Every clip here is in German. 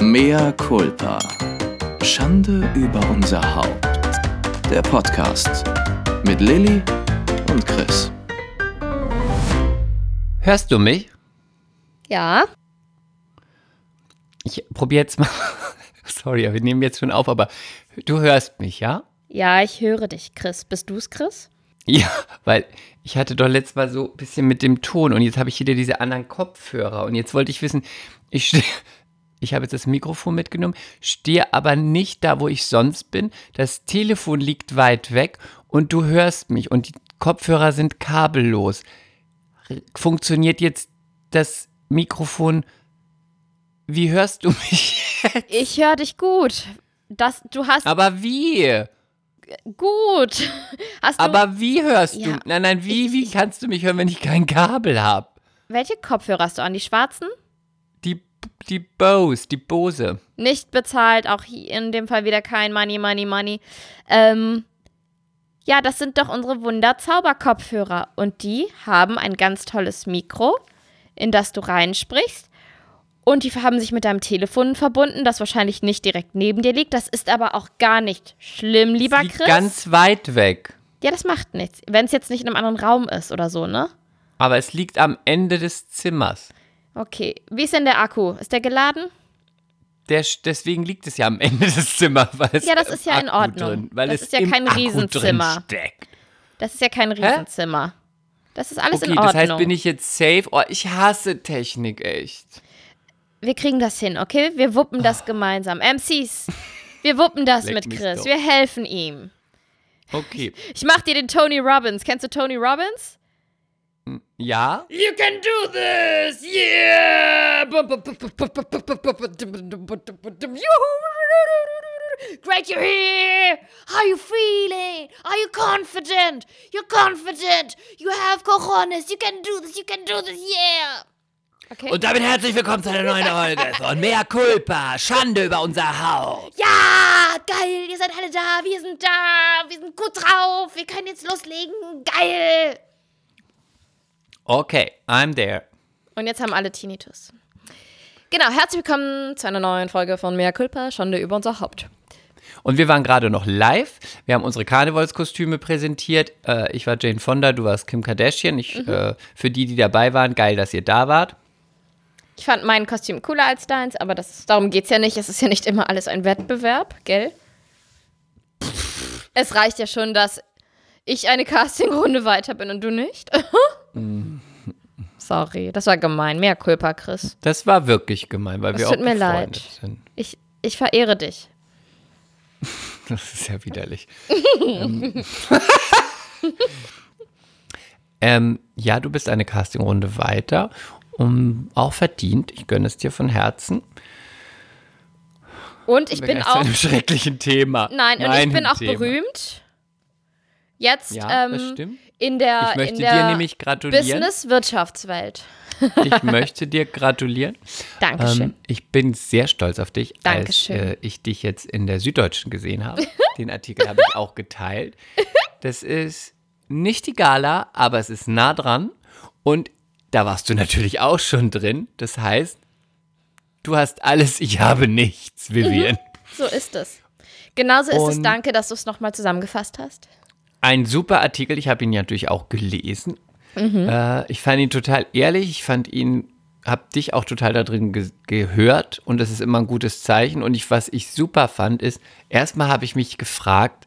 Mea culpa. Schande über unser Haupt. Der Podcast mit Lilly und Chris. Hörst du mich? Ja, Ich probiere jetzt mal. Sorry, wir nehmen jetzt schon auf, aber du hörst mich, ja? ja, ich höre dich, Chris. Bist du's, Chris? Ja, weil ich hatte doch letztes Mal so ein bisschen mit dem Ton und jetzt habe ich wieder diese anderen Kopfhörer und jetzt wollte ich wissen, ich stehe, ich habe jetzt das Mikrofon mitgenommen, stehe aber nicht da, wo ich sonst bin. Das Telefon liegt weit weg und du hörst mich und die Kopfhörer sind kabellos. Funktioniert jetzt das Mikrofon? Wie hörst du mich? Ich höre dich gut. Das, du hast Aber wie? gut. Hast du Aber wie hörst du? Ja, Nein, nein, wie, ich- wie kannst du mich hören, wenn ich kein Kabel habe? welche Kopfhörer hast du an? Die schwarzen? Die, Bose, die Bose. Nicht bezahlt, auch hier in dem Fall wieder kein Money, Money, Money. Ähm, ja, das sind doch unsere Wunder-Zauberkopfhörer. Und die haben ein ganz tolles Mikro, in das du reinsprichst. Und die haben sich mit deinem Telefon verbunden, das wahrscheinlich nicht direkt neben dir liegt. Das ist aber auch gar nicht schlimm, lieber Chris. ganz weit weg. ja, das macht nichts. Wenn es jetzt nicht in einem anderen Raum ist oder so, ne? Aber es liegt am Ende des Zimmers. Okay. Wie ist denn der Akku? Ist der geladen? Der, deswegen liegt es ja am Ende des Zimmers. Weil Ja, das ist ja in Akku Ordnung. Drin, weil Das es ist ja kein Akku Riesenzimmer. Das ist ja kein Riesenzimmer. Das ist alles Okay, in Ordnung. das heißt, bin ich jetzt safe? Oh, ich hasse Technik echt. Wir kriegen das hin, okay? Wir wuppen das gemeinsam. MCs, wir wuppen das mit Chris. Wir helfen ihm. Okay. Ich mach dir den Tony Robbins. Kennst du Tony Robbins? Ja? You can do this, yeah! Great, you're here! How you feeling? Are you confident? You're confident! You have cojones! You can do this, you can do this, yeah! Okay. Und damit herzlich willkommen zu einer neuen Folge von Mea Culpa. Schande über unser Haupt. Ja, geil, ihr seid alle da, wir sind da, wir sind gut drauf, wir können jetzt loslegen, geil. Okay, I'm there. Und jetzt haben alle Tinnitus. Genau, herzlich willkommen zu einer neuen Folge von Mea Culpa, Schande über unser Haupt. Und wir waren gerade noch live. Wir haben unsere Karnevalskostüme präsentiert. Äh, ich war Jane Fonda, du warst Kim Kardashian. Ich, Mhm. äh, für die, die dabei waren, geil, dass ihr da wart. Ich fand mein Kostüm cooler als deins, aber das, darum geht's ja nicht. Es ist ja nicht immer alles ein Wettbewerb, gell? Es reicht ja schon, dass ich eine Castingrunde weiter bin und du nicht. Sorry, das war gemein. Mehr Culpa, Chris. Das war wirklich gemein, weil Es wir tut auch mir befreundet leid. sind. Ich, ich verehre dich. Das ist ja widerlich. ähm, ähm, ja, du bist eine Castingrunde weiter. Um, auch verdient. Ich gönne es dir von Herzen. Und ich bin gehen zu auch. einem schrecklichen Thema. Nein, und ich bin auch Thema. berühmt. Jetzt Ja, ähm, das stimmt. In der, Ich möchte in dir der nämlich gratulieren. Business-Wirtschaftswelt. Ich möchte dir gratulieren. Dankeschön. Ähm, ich bin sehr stolz auf dich, Dankeschön. als äh, ich dich jetzt in der Süddeutschen gesehen habe. Den Artikel habe ich auch geteilt. Das ist nicht die Gala, aber es ist nah dran. Und da warst du natürlich auch schon drin. Das heißt, du hast alles, ich habe nichts, Vivian. so ist es. Genauso ist es. Und- Danke, dass du es nochmal zusammengefasst hast. Ein super Artikel, ich habe ihn ja natürlich auch gelesen. Mhm. Äh, ich fand ihn total ehrlich, ich fand ihn, habe dich auch total da drin ge gehört und das ist immer ein gutes Zeichen. Und ich, was ich super fand, ist, erstmal habe ich mich gefragt,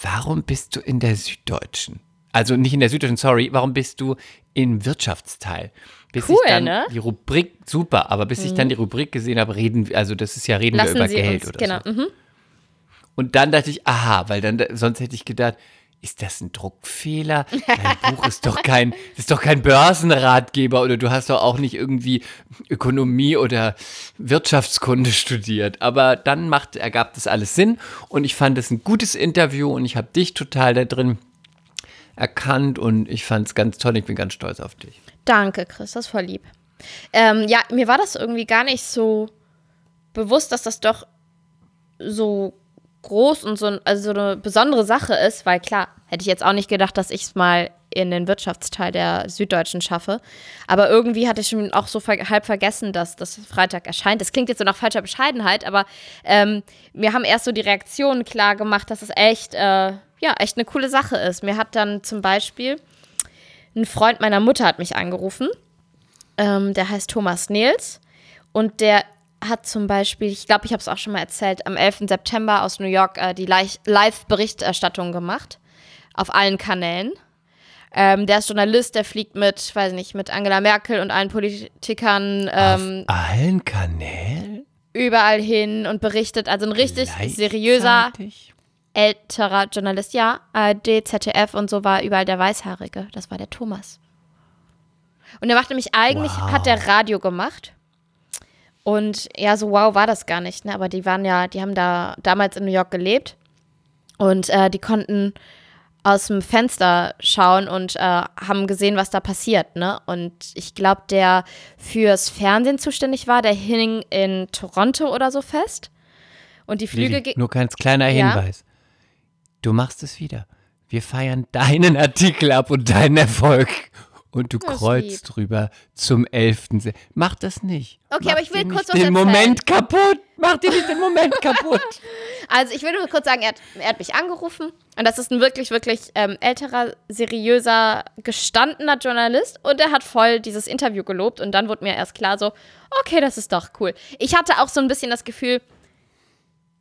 warum bist du in der Süddeutschen? Also nicht in der Süddeutschen, sorry, warum bist du im Wirtschaftsteil? Bis Cool, ich dann ne? die Rubrik, super, aber bis ich dann die Rubrik gesehen habe, reden wir, also das ist ja, reden wir Lassen über Sie Geld uns, oder genau. so. Mhm. Und dann dachte ich, aha, weil dann sonst hätte ich gedacht, ist das ein Druckfehler? Dein Buch ist doch kein, ist doch kein Börsenratgeber oder du hast doch auch nicht irgendwie Ökonomie oder Wirtschaftskunde studiert. Aber dann macht, ergab das alles Sinn und ich fand es ein gutes Interview und ich habe dich total da drin erkannt und ich fand es ganz toll. Ich bin ganz stolz auf dich. Danke, Chris, das ist voll lieb. Ähm, ja, mir war das irgendwie gar nicht so bewusst, dass das doch so groß und so, also so eine besondere Sache ist, weil klar, hätte ich jetzt auch nicht gedacht, dass ich es mal in den Wirtschaftsteil der Süddeutschen schaffe. Aber irgendwie hatte ich schon auch so ver halb vergessen, dass das Freitag erscheint. Das klingt jetzt so nach falscher Bescheidenheit, aber ähm, mir haben erst so die Reaktionen klar gemacht, dass es echt, äh, ja, echt eine coole Sache ist. Mir hat dann zum Beispiel ein Freund meiner Mutter hat mich angerufen. Ähm, der heißt Thomas Nils und der hat zum Beispiel, ich glaube, ich habe es auch schon mal erzählt, am 11. September aus New York äh, die Live-Berichterstattung gemacht. Auf allen Kanälen. Ähm, der ist Journalist, der fliegt mit, weiß nicht, mit Angela Merkel und allen Politikern ähm, Auf allen Kanälen? überall hin und berichtet. Also ein richtig seriöser, älterer Journalist. Ja, ARD, ZDF und so war überall der Weißhaarige. Das war der Thomas. Und er macht nämlich eigentlich, Wow. hat der Radio gemacht. Und ja, so wow war das gar nicht, ne? Aber die waren ja, die haben da damals in New York gelebt. Und äh, die konnten aus dem Fenster schauen und äh, haben gesehen, was da passiert, ne? Und ich glaube, der fürs Fernsehen zuständig war, der hing in Toronto oder so fest. Und die Flüge Lili, nur ganz kleiner Ja? Hinweis. Du machst es wieder. Wir feiern deinen Artikel ab und deinen Erfolg. Und du Das kreuzt drüber zum 11. Se Mach das nicht. Okay, Mach aber ich will kurz was den. Moment kaputt. Mach dir nicht den Moment kaputt. Also ich will nur kurz sagen, er hat, er hat mich angerufen und das ist ein wirklich, wirklich ähm, älterer, seriöser, gestandener Journalist und er hat voll dieses Interview gelobt und dann wurde mir erst klar so, okay, das ist doch cool. Ich hatte auch so ein bisschen das Gefühl,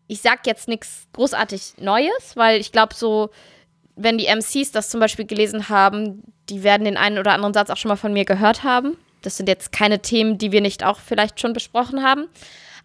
ich sag jetzt nichts großartig Neues, weil ich glaube so, wenn die MCs das zum Beispiel gelesen haben, die werden den einen oder anderen Satz auch schon mal von mir gehört haben. Das sind jetzt keine Themen, die wir nicht auch vielleicht schon besprochen haben.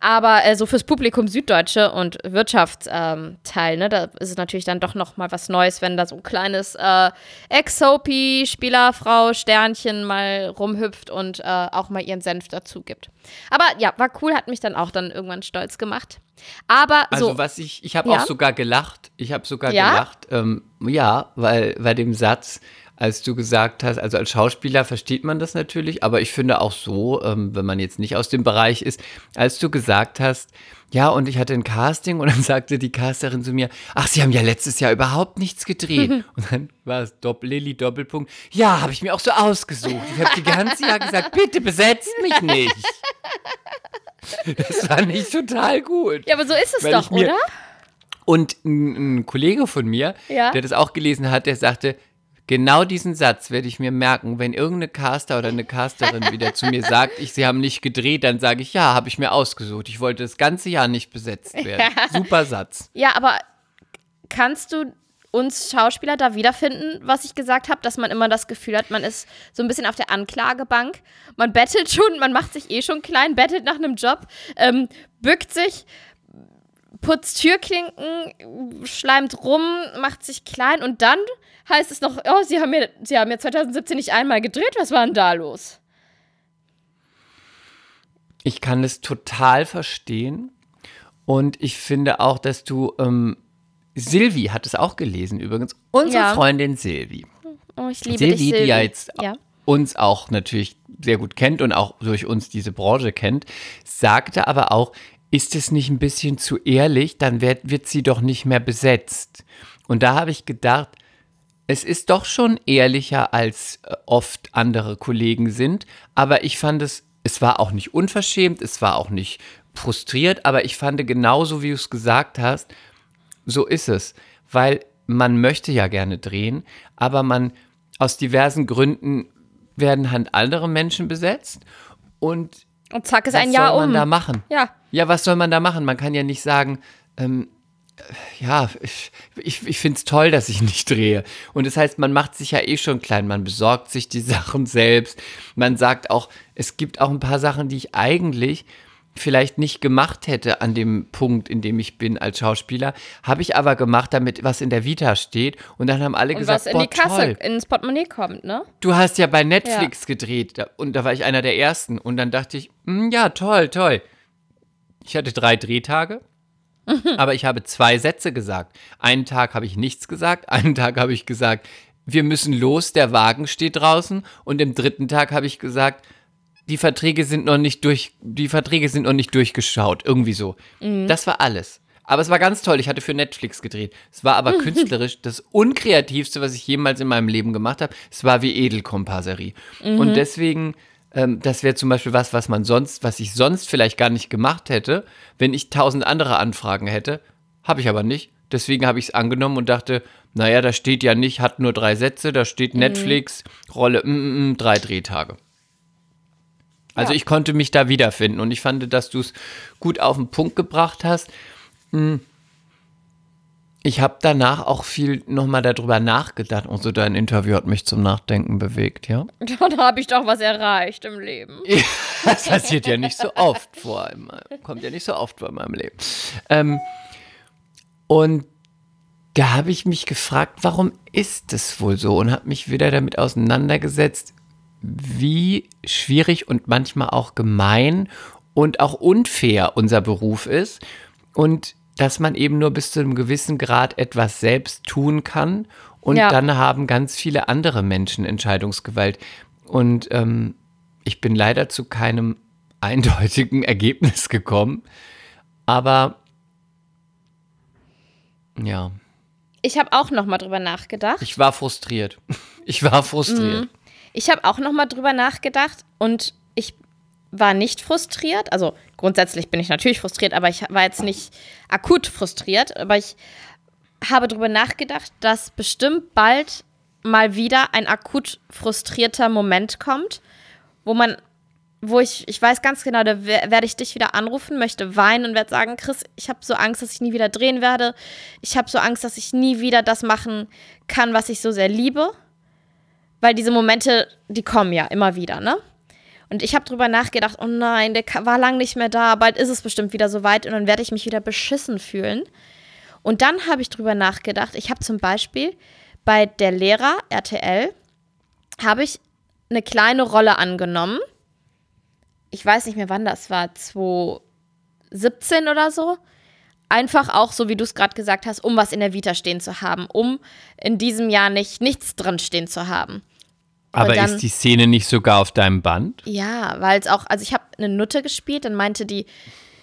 Aber äh, so fürs Publikum Süddeutsche und Wirtschaftsteil, ähm, ne, da ist es natürlich dann doch noch mal was Neues, wenn da so ein kleines äh, Ex-Soapy, Spielerfrau, Sternchen mal rumhüpft und äh, auch mal ihren Senf dazu gibt. Aber ja, war cool, hat mich dann auch dann irgendwann stolz gemacht. Aber Also so, was ich, ich habe Ja? auch sogar gelacht. Ich habe sogar Ja? gelacht. Ähm, ja, weil bei dem Satz, als du gesagt hast, also als Schauspieler versteht man das natürlich, aber ich finde auch so, ähm, wenn man jetzt nicht aus dem Bereich ist, als du gesagt hast, ja, und ich hatte ein Casting und dann sagte die Casterin zu mir, ach, Sie haben ja letztes Jahr überhaupt nichts gedreht. und dann war es Dopp Lilly Doppelpunkt. Ja, habe ich mir auch so ausgesucht. Ich habe die ganze Jahr gesagt, bitte besetzt mich nicht. Das fand ich total gut. ja, aber so ist es doch, oder? Und ein, ein Kollege von mir, Ja. der das auch gelesen hat, der sagte, genau diesen Satz werde ich mir merken. Wenn irgendeine Caster oder eine Casterin wieder zu mir sagt, ich, sie haben nicht gedreht, dann sage ich, ja, habe ich mir ausgesucht. Ich wollte das ganze Jahr nicht besetzt werden. Super Satz. Ja, aber kannst du uns Schauspieler da wiederfinden, was ich gesagt habe, dass man immer das Gefühl hat, man ist so ein bisschen auf der Anklagebank. Man bettelt schon, man macht sich eh schon klein, bettelt nach einem Job, ähm, bückt sich, putzt Türklinken, schleimt rum, macht sich klein und dann heißt es noch, oh, sie haben ja, sie haben ja 2017 nicht einmal gedreht, was war denn da los? Ich kann das total verstehen. Und ich finde auch, dass du, ähm, Silvi hat es auch gelesen übrigens. Unsere Ja. Freundin Silvi. Oh, ich liebe Silvi, dich, Silvi. die ja jetzt Ja. uns auch natürlich sehr gut kennt und auch durch uns diese Branche kennt, sagte aber auch, ist es nicht ein bisschen zu ehrlich, dann wird, wird sie doch nicht mehr besetzt. Und da habe ich gedacht, es ist doch schon ehrlicher, als äh, oft andere Kollegen sind, aber ich fand es, es war auch nicht unverschämt, es war auch nicht frustriert, aber ich fand genauso, wie du es gesagt hast, so ist es, weil man möchte ja gerne drehen, aber man aus diversen Gründen werden halt andere Menschen besetzt und Und zack ist was ein Jahr soll man um. da machen? Ja. Ja, was soll man da machen? Man kann ja nicht sagen, ähm, äh, ja, ich, ich, ich finde es toll, dass ich nicht drehe. Und das heißt, man macht sich ja eh schon klein, man besorgt sich die Sachen selbst. Man sagt auch, es gibt auch ein paar Sachen, die ich eigentlich vielleicht nicht gemacht hätte an dem Punkt, in dem ich bin als Schauspieler, habe ich aber gemacht, damit was in der Vita steht. Und dann haben alle Und gesagt, was in boah, die Kasse, toll. ins Portemonnaie kommt, ne? Du hast ja bei Netflix gedreht da- und da war ich einer der ersten. Und dann dachte ich, hm, ja, toll, toll. Ich hatte drei Drehtage, aber ich habe zwei Sätze gesagt. Einen Tag habe ich nichts gesagt, einen Tag habe ich gesagt, wir müssen los, der Wagen steht draußen. Und im dritten Tag habe ich gesagt, die Verträge sind noch nicht durch, die Verträge sind noch nicht durchgeschaut, irgendwie so. Das war alles. Aber es war ganz toll. Ich hatte für Netflix gedreht. Es war aber künstlerisch das unkreativste, was ich jemals in meinem Leben gemacht habe. Es war wie Edelkomparserie. Und deswegen, ähm, das wäre zum Beispiel was, was man sonst, was ich sonst vielleicht gar nicht gemacht hätte, wenn ich tausend andere Anfragen hätte. Habe ich aber nicht. Deswegen habe ich es angenommen und dachte, naja, da steht ja nicht, hat nur drei Sätze, da steht Netflix, Rolle, mm, mm, mm, drei Drehtage. Also Ja. ich konnte mich da wiederfinden und ich fand, dass du es gut auf den Punkt gebracht hast. Hm. Ich habe danach auch viel nochmal darüber nachgedacht. Und so dein Interview hat mich zum Nachdenken bewegt, ja? Dann habe ich doch was erreicht im Leben. Das passiert ja nicht so oft vor allem. Kommt ja nicht so oft vor in meinem Leben. Ähm, und da habe ich mich gefragt, warum ist es wohl so? Und habe mich wieder damit auseinandergesetzt, wie schwierig und manchmal auch gemein und auch unfair unser Beruf ist. Und dass man eben nur bis zu einem gewissen Grad etwas selbst tun kann. Und Ja. dann haben ganz viele andere Menschen Entscheidungsgewalt. Und ähm, ich bin leider zu keinem eindeutigen Ergebnis gekommen. Aber ja, Ich habe auch noch mal drüber nachgedacht. ich war frustriert. Ich war frustriert. Ich habe auch noch mal drüber nachgedacht und war nicht frustriert. Also grundsätzlich bin ich natürlich frustriert, aber ich war jetzt nicht akut frustriert. Aber ich habe drüber nachgedacht, dass bestimmt bald mal wieder ein akut frustrierter Moment kommt, wo man, wo ich, ich weiß ganz genau, da wer- werde ich dich wieder anrufen, möchte weinen und werde sagen, Chris, ich habe so Angst, dass ich nie wieder drehen werde. Ich habe so Angst, dass ich nie wieder das machen kann, was ich so sehr liebe. Weil diese Momente, die kommen ja immer wieder, ne? Und ich habe drüber nachgedacht, oh nein, der war lang nicht mehr da, bald ist es bestimmt wieder soweit und dann werde ich mich wieder beschissen fühlen. Und dann habe ich drüber nachgedacht, ich habe zum Beispiel bei der Lehrer RTL, habe ich eine kleine Rolle angenommen. Ich weiß nicht mehr, wann das war, 2017 oder so. Einfach auch, so wie du es gerade gesagt hast, um was in der Vita stehen zu haben, um in diesem Jahr nicht nichts drin stehen zu haben. Aber dann- ist die Szene nicht sogar auf deinem Band? Ja, weil es auch, also ich habe eine Nutte gespielt, dann meinte die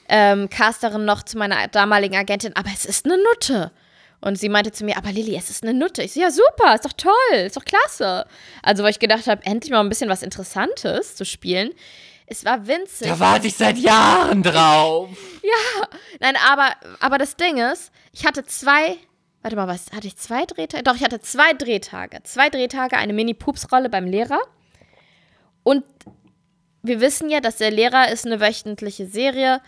ähm, Casterin noch zu meiner damaligen Agentin, aber es ist eine Nutte. Und sie meinte zu mir, aber Lilly, es ist eine Nutte. Ich so, ja, super, ist doch toll, ist doch klasse. Also, weil ich gedacht habe, endlich mal ein bisschen was Interessantes zu spielen. Es war winzig. Da warte ich seit Jahren drauf. Nein, aber, aber das Ding ist, ich hatte zwei, warte mal, was, hatte ich zwei Drehtage? Doch, ich hatte zwei Drehtage. Zwei Drehtage, eine Mini-Pups-Rolle beim Lehrer. Und wir wissen ja, dass der Lehrer ist eine wöchentliche Serie,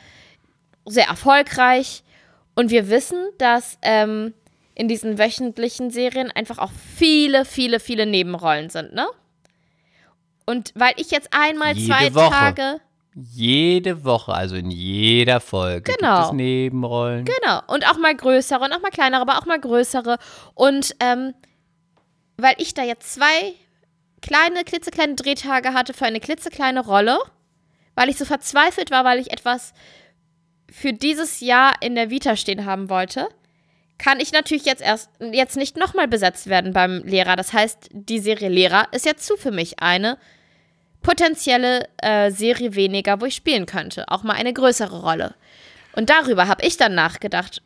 sehr erfolgreich. Und wir wissen, dass ähm, in diesen wöchentlichen Serien einfach auch viele, viele, viele Nebenrollen sind, ne? Und weil ich jetzt einmal Jede zwei Woche. Tage Jede Woche, also in jeder Folge, Genau. gibt es Nebenrollen. Genau. Und auch mal größere und auch mal kleinere, aber auch mal größere. Und ähm, weil ich da jetzt zwei kleine, klitzekleine Drehtage hatte für eine klitzekleine Rolle, weil ich so verzweifelt war, weil ich etwas für dieses Jahr in der Vita stehen haben wollte, kann ich natürlich jetzt erst jetzt nicht nochmal besetzt werden beim Lehrer. Das heißt, die Serie Lehrer ist jetzt zu für mich eine potenzielle äh, Serie weniger, wo ich spielen könnte. Auch mal eine größere Rolle. Und darüber habe ich dann nachgedacht.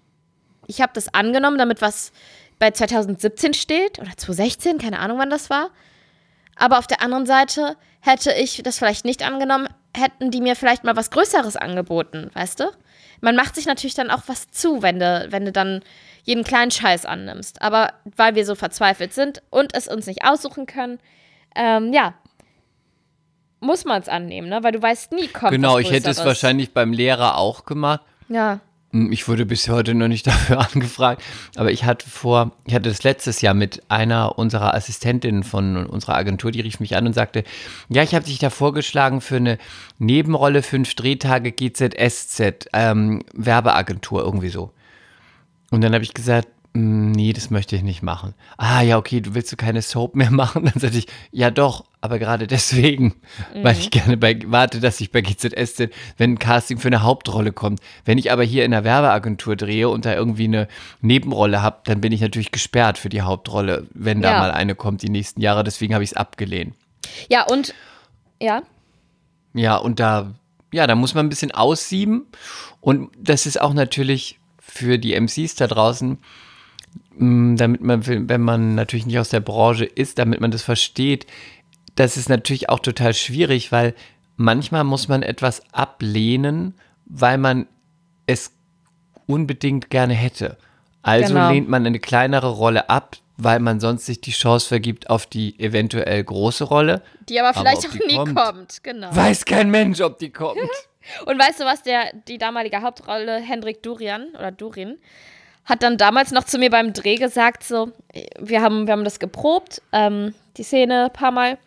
Ich habe das angenommen, damit was bei 2017 steht oder 2016, keine Ahnung, wann das war. Aber auf der anderen Seite hätte ich das vielleicht nicht angenommen, hätten die mir vielleicht mal was Größeres angeboten, weißt du? Man macht sich natürlich dann auch was zu, wenn du, wenn du dann jeden kleinen Scheiß annimmst. Aber weil wir so verzweifelt sind und es uns nicht aussuchen können, ähm, ja, muss man es annehmen, ne? Weil du weißt nie, kommt Genau, ich hätte es wahrscheinlich beim Lehrer auch gemacht. Ja. Hm, Ich wurde bis heute noch nicht dafür angefragt, aber ich hatte vor, ich hatte das letztes Jahr mit einer unserer Assistentinnen von unserer Agentur, die rief mich an und sagte, ja, ich habe dich da vorgeschlagen für eine Nebenrolle, fünf Drehtage GZSZ, ähm, Werbeagentur, irgendwie so. Und dann habe ich gesagt, "Mm, nee, das möchte ich nicht machen. Ah, ja, okay, du willst du keine Soap mehr machen? Dann sagte ich, ja doch, aber gerade deswegen, weil ich gerne bei, warte, dass ich bei GZSZ, wenn ein Casting für eine Hauptrolle kommt. Wenn ich aber hier in einer Werbeagentur drehe und da irgendwie eine Nebenrolle habe, dann bin ich natürlich gesperrt für die Hauptrolle, wenn da Ja. mal eine kommt die nächsten Jahre. Deswegen habe ich es abgelehnt. Ja, und ja. Ja, und da, ja, da muss man ein bisschen aussieben. Und das ist auch natürlich für die MCs da draußen, damit man, wenn man natürlich nicht aus der Branche ist, damit man das versteht, das ist natürlich auch total schwierig, weil manchmal muss man etwas ablehnen, weil man es unbedingt gerne hätte. Also Genau. lehnt man eine kleinere Rolle ab, weil man sonst sich die Chance vergibt auf die eventuell große Rolle. Die aber vielleicht ob auch nie kommt. kommt. Genau. Weiß kein Mensch, ob die kommt. Und weißt du was, der, die damalige Hauptrolle, Hendrik Durian oder Durin, hat dann damals noch zu mir beim Dreh gesagt, so, wir haben, wir haben das geprobt, ähm, die Szene ein paar Mal.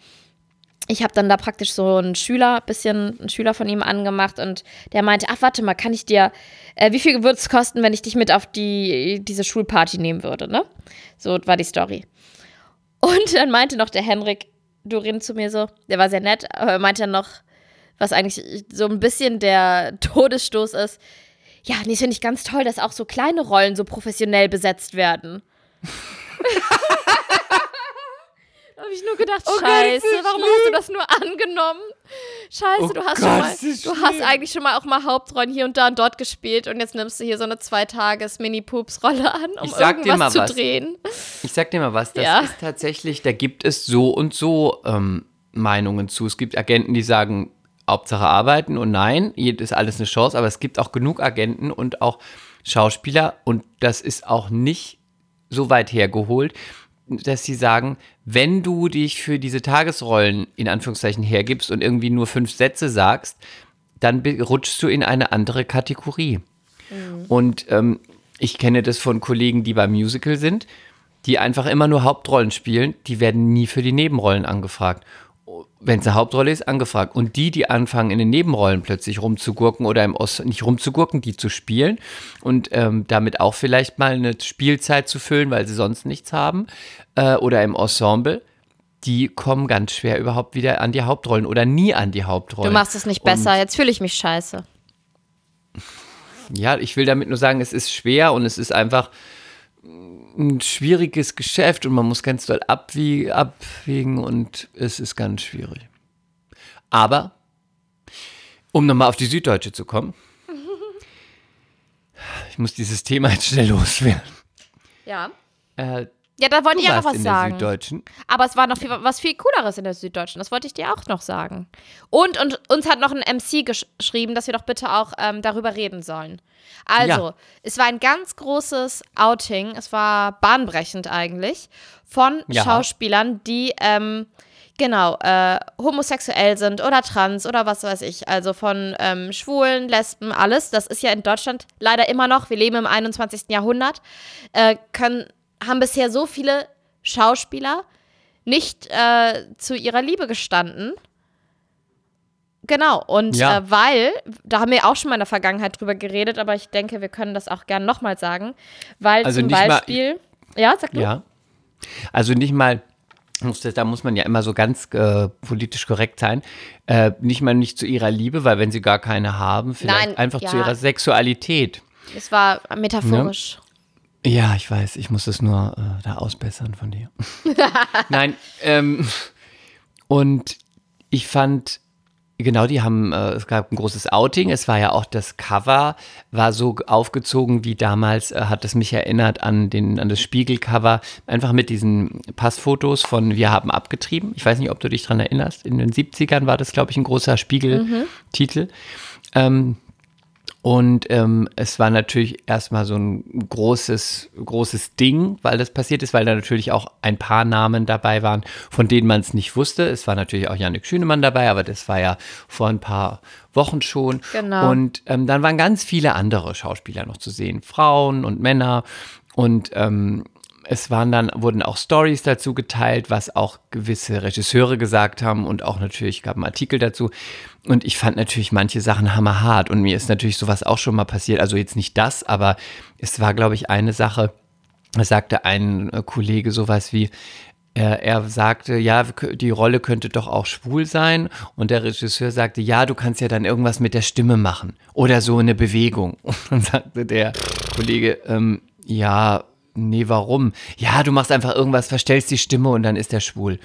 Ich habe dann da praktisch so einen Schüler, bisschen einen Schüler von ihm angemacht und der meinte, ach warte mal, kann ich dir, äh, wie viel würde es kosten, wenn ich dich mit auf die, diese Schulparty nehmen würde, ne? So war die Story. Und dann meinte noch der Henrik Durin zu mir so, der war sehr nett, aber er meinte dann noch, was eigentlich so ein bisschen der Todesstoß ist. Ja, nee, das finde ich ganz toll, dass auch so kleine Rollen so professionell besetzt werden. da habe ich nur gedacht, Oh Gott, scheiße, das warum schlimm. hast du das nur angenommen? Scheiße, Oh du hast Gott, schon mal, du hast eigentlich schon mal auch mal Hauptrollen hier und da und dort gespielt und jetzt nimmst du hier so eine Zwei-Tages-Mini-Poops-Rolle an, um Ich sag dir irgendwas mal zu was. drehen. Ich sag dir mal was, das Ja. ist tatsächlich, da gibt es so und so ähm, Meinungen zu. Es gibt Agenten, die sagen, Hauptsache arbeiten und nein, hier ist alles eine Chance, aber es gibt auch genug Agenten und auch Schauspieler und das ist auch nicht so weit hergeholt, dass sie sagen, wenn du dich für diese Tagesrollen in Anführungszeichen hergibst und irgendwie nur fünf Sätze sagst, dann rutschst du in eine andere Kategorie. Und ähm, ich kenne das von Kollegen, die beim Musical sind, die einfach immer nur Hauptrollen spielen, die werden nie für die Nebenrollen angefragt. Wenn es eine Hauptrolle ist, angefragt. Und die, die anfangen, in den Nebenrollen plötzlich rumzugurken oder im Os nicht rumzugurken, die zu spielen und ähm, damit auch vielleicht mal eine Spielzeit zu füllen, weil sie sonst nichts haben, äh, oder im Ensemble, die kommen ganz schwer überhaupt wieder an die Hauptrollen oder nie an die Hauptrollen. Du machst es nicht besser, jetzt fühle ich mich scheiße. Ja, ich will damit nur sagen, es ist schwer und es ist einfach ein schwieriges Geschäft und man muss ganz doll abwie abwägen und es ist ganz schwierig. Aber, um nochmal auf die Süddeutsche zu kommen, ich muss dieses Thema jetzt schnell loswerden. Ja. Äh, Ja, da wollte du ich ja noch was in sagen. der Süddeutschen. Aber es war noch viel, was viel Cooleres in der Süddeutschen. Das wollte ich dir auch noch sagen. Und, und uns hat noch ein MC gesch geschrieben, dass wir doch bitte auch ähm, darüber reden sollen. Also, Ja. es war ein ganz großes Outing. Es war bahnbrechend eigentlich. Von Ja. Schauspielern, die, ähm, genau, äh, homosexuell sind oder trans oder was weiß ich. Also von ähm, Schwulen, Lesben, alles. Das ist ja in Deutschland leider immer noch. Wir leben im 21. Jahrhundert. Äh, können, haben bisher so viele Schauspieler nicht äh, zu ihrer Liebe gestanden. Genau, und Ja. äh, weil, da haben wir auch schon mal in der Vergangenheit drüber geredet, aber ich denke, wir können das auch gern nochmal sagen, weil Also zum nicht mal- Beispiel, ja, sag du? Ja. Also nicht mal, muss das, da muss man ja immer so ganz äh, politisch korrekt sein, äh, nicht mal nicht zu ihrer Liebe, weil wenn sie gar keine haben, vielleicht Nein, einfach ja. zu ihrer Sexualität. Es war metaphorisch. Ja, ich weiß, ich muss es nur äh, da ausbessern von dir. Nein, ähm, und ich fand, genau, die haben, äh, es gab ein großes Outing, es war ja auch das Cover, war so aufgezogen wie damals, äh, hat es mich erinnert an, den, an das Spiegelcover, einfach mit diesen Passfotos von Wir haben abgetrieben. Ich weiß nicht, ob du dich dran erinnerst, in den 70ern war das, glaube ich, ein großer Spiegeltitel. Ähm, und ähm, es war natürlich erstmal so ein großes, großes Ding, weil das passiert ist, weil da natürlich auch ein paar Namen dabei waren, von denen man es nicht wusste. Es war natürlich auch Janik Schünemann dabei, aber das war ja vor ein paar Wochen schon. Genau. Und ähm, dann waren ganz viele andere Schauspieler noch zu sehen, Frauen und Männer. Und ähm, es waren dann, wurden auch Stories dazu geteilt, was auch gewisse Regisseure gesagt haben und auch natürlich gab es Artikel dazu. Und ich fand natürlich manche Sachen hammerhart und mir ist natürlich sowas auch schon mal passiert. Also jetzt nicht das, aber es war, glaube ich, eine Sache, sagte ein äh, Kollege sowas wie, er, er sagte, ja, die Rolle könnte doch auch schwul sein. Und der Regisseur sagte, ja, du kannst ja dann irgendwas mit der Stimme machen oder so eine Bewegung. Und dann sagte der Kollege, ähm, ja, nee, warum? Ja, du machst einfach irgendwas, verstellst die Stimme und dann ist er schwul.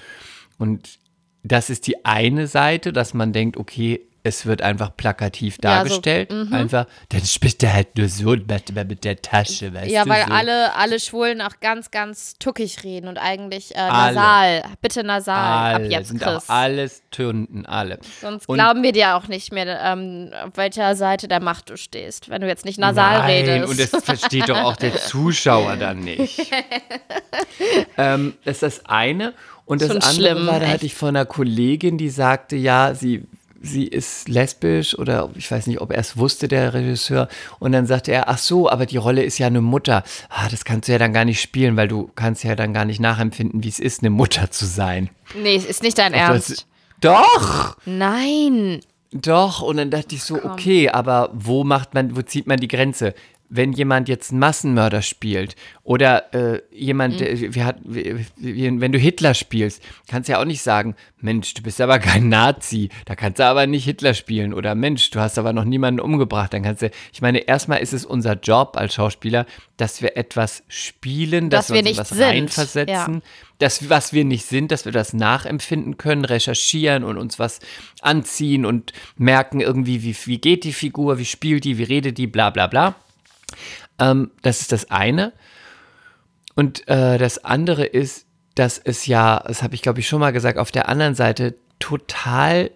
Und das ist die eine Seite, dass man denkt, okay, es wird einfach plakativ Ja, so, dargestellt. einfach, dann spricht er halt nur so immer mit der Tasche, weißt Ja, du? weil so. alle, alle Schwulen auch ganz, ganz tuckig reden und eigentlich äh, Alle. nasal. Bitte nasal. alle Ab jetzt, sind Chris. auch alles Tunden, alle. Sonst Und- glauben wir dir auch nicht mehr, ähm, auf welcher Seite der Macht du stehst, wenn du jetzt nicht nasal Nein, redest. und das versteht doch auch der Zuschauer dann nicht. ähm, das ist das eine. Und das Schon andere schlimm, war, da echt. hatte ich von einer Kollegin, die sagte, ja, sie, sie ist lesbisch oder ich weiß nicht, ob er es wusste, der Regisseur. Und dann sagte er, ach so, aber die Rolle ist ja eine Mutter. Ah, das kannst du ja dann gar nicht spielen, weil du kannst ja dann gar nicht nachempfinden, wie es ist, eine Mutter zu sein. nee, es ist nicht dein Das- Ernst. Doch! Nein. Doch, und dann dachte ich so, okay, aber wo macht man, wo zieht man die Grenze? Wenn jemand jetzt einen Massenmörder spielt oder äh, jemand, Mhm. äh, wie hat, wie, wie, wenn du Hitler spielst, kannst du ja auch nicht sagen, Mensch, du bist aber kein Nazi, da kannst du aber nicht Hitler spielen oder Mensch, du hast aber noch niemanden umgebracht, dann kannst du, ich meine, erstmal ist es unser Job als Schauspieler, dass wir etwas spielen, dass, Dass wir wir uns in nicht was sind, reinversetzen, das, was wir nicht sind, dass wir das nachempfinden können, recherchieren und uns was anziehen und merken irgendwie, wie, wie geht die Figur, wie spielt die, wie redet die, bla bla bla. Ähm, das ist das eine. Und äh, das andere ist, dass es ja, das habe ich glaube ich schon mal gesagt, auf der anderen Seite total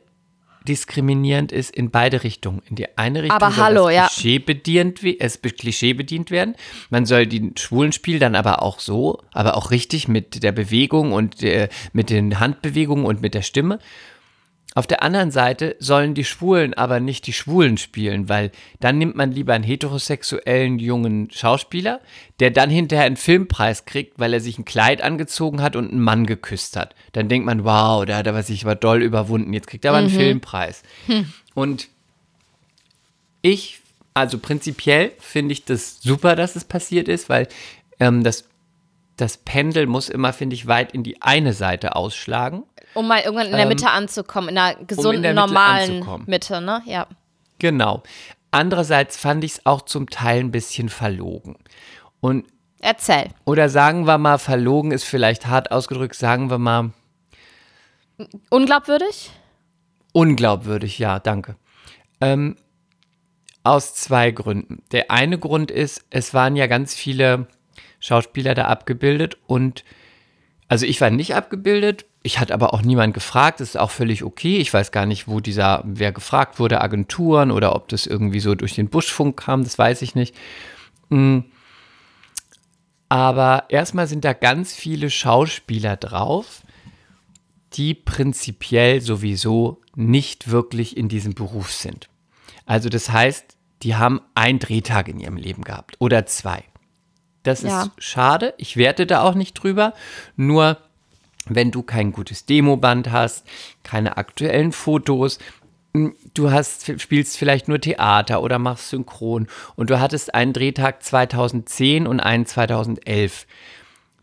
diskriminierend ist in beide Richtungen. In die eine Richtung Aber soll hallo, das ja. Klischee bedient, es Klischee bedient werden. Man soll die schwulen Spiel dann aber auch so, aber auch richtig mit der Bewegung und äh, mit den Handbewegungen und mit der Stimme. Auf der anderen Seite sollen die Schwulen aber nicht die Schwulen spielen, weil dann nimmt man lieber einen heterosexuellen jungen Schauspieler, der dann hinterher einen Filmpreis kriegt, weil er sich ein Kleid angezogen hat und einen Mann geküsst hat. Dann denkt man, wow, da hat er sich aber doll überwunden. Jetzt kriegt er aber einen Filmpreis. Und ich, also prinzipiell finde ich das super, dass es passiert ist, weil ähm, das, das Pendel muss immer, finde ich, weit in die eine Seite ausschlagen. Um mal irgendwann in der Ähm, Mitte anzukommen, in einer gesunden, der Mitte normalen anzukommen. Mitte, ne? Ja. Genau. Andererseits fand ich es auch zum Teil ein bisschen verlogen. Und, Erzähl. oder sagen wir mal, verlogen ist vielleicht hart ausgedrückt, sagen wir mal Unglaubwürdig? unglaubwürdig, ja, danke. Ähm, aus zwei Gründen. Der eine Grund ist, es waren ja ganz viele Schauspieler da abgebildet und also ich war nicht abgebildet, ich hatte aber auch niemand gefragt, das ist auch völlig okay. Ich weiß gar nicht, wo dieser, wer gefragt wurde, Agenturen oder ob das irgendwie so durch den Buschfunk kam, das weiß ich nicht. Mm. Aber erstmal sind da ganz viele Schauspieler drauf, die prinzipiell sowieso nicht wirklich in diesem Beruf sind. Also das heißt, die haben einen Drehtag in ihrem Leben gehabt oder zwei. Das Ja. ist schade. Ich werte da auch nicht drüber. Nur wenn du kein gutes Demoband hast, keine aktuellen Fotos, m, du hast, spielst vielleicht nur Theater oder machst Synchron und du hattest einen Drehtag 2010 und einen 2011,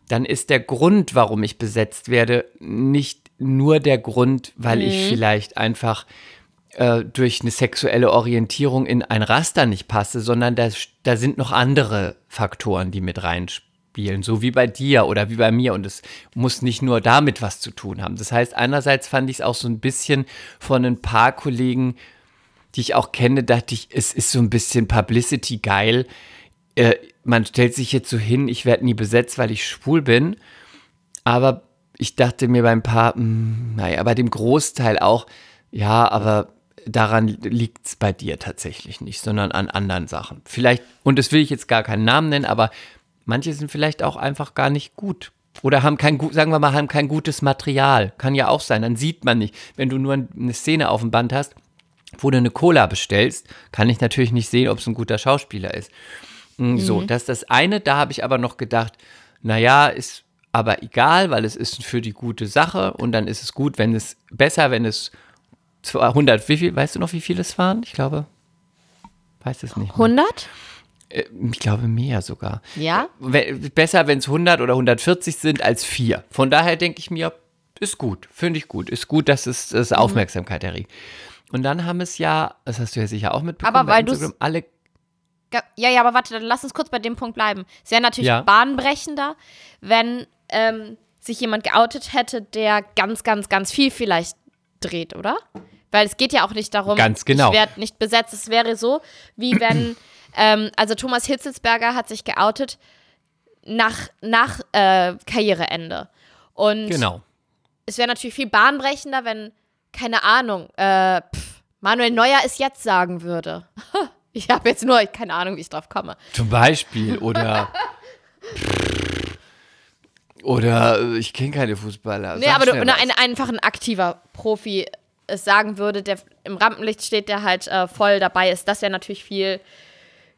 dann ist der Grund, warum ich besetzt werde, nicht nur der Grund, weil ich vielleicht einfach äh, durch eine sexuelle Orientierung in ein Raster nicht passe, sondern da, da sind noch andere Faktoren, die mit reinspielen, so wie bei dir oder wie bei mir. Und es muss nicht nur damit was zu tun haben. Das heißt, einerseits fand ich es auch so ein bisschen von ein paar Kollegen, die ich auch kenne, dachte ich, es ist so ein bisschen Publicity geil. Äh, man stellt sich jetzt so hin, ich werde nie besetzt, weil ich schwul bin. Aber ich dachte mir beim paar, mh, naja, bei dem Großteil auch, ja, aber daran liegt es bei dir tatsächlich nicht, sondern an anderen Sachen. Vielleicht, und das will ich jetzt gar keinen Namen nennen, aber manche sind vielleicht auch einfach gar nicht gut. Oder haben kein, gut- sagen wir mal, haben kein gutes Material. Kann ja auch sein. Dann sieht man nicht. Wenn du nur eine Szene auf dem Band hast, wo du eine Cola bestellst, kann ich natürlich nicht sehen, ob es ein guter Schauspieler ist. Mm, So, das ist das eine. Da habe ich aber noch gedacht, naja, ist aber egal, weil es ist für die gute Sache und dann ist es gut, wenn es besser, wenn es 200, wie viel, weißt du noch, wie viele es waren? Ich glaube, weiß es nicht. mehr. 100? Äh, Ich glaube mehr sogar. Ja. We- Besser, wenn es 100 oder 140 sind, als vier. Von daher denke ich mir, ist gut, finde ich gut. Ist gut, dass es dass Mhm. Aufmerksamkeit erregt. Und dann haben es ja, das hast du ja sicher auch mitbekommen, Aber weil Instagram, alle Ja, ja, aber warte, dann lass uns kurz bei dem Punkt bleiben. Es wäre natürlich Ja. bahnbrechender, wenn ähm, sich jemand geoutet hätte, der ganz, ganz, ganz viel vielleicht dreht, oder? Weil es geht ja auch nicht darum, Ganz genau. ich werde nicht besetzt. Es wäre so, wie wenn, ähm, also Thomas Hitzelsberger hat sich geoutet nach, nach äh, Karriereende. Und Genau. es wäre natürlich viel bahnbrechender, wenn, keine Ahnung, äh, pff, Manuel Neuer es jetzt sagen würde. Ich habe jetzt nur, keine Ahnung, wie ich drauf komme. Zum Beispiel. Oder. oder äh, ich kenne keine Fußballer. Nee, Sag aber du, was. ein, einfach ein aktiver Profi es sagen würde, der im Rampenlicht steht, der halt äh, voll dabei ist. Das wäre natürlich viel.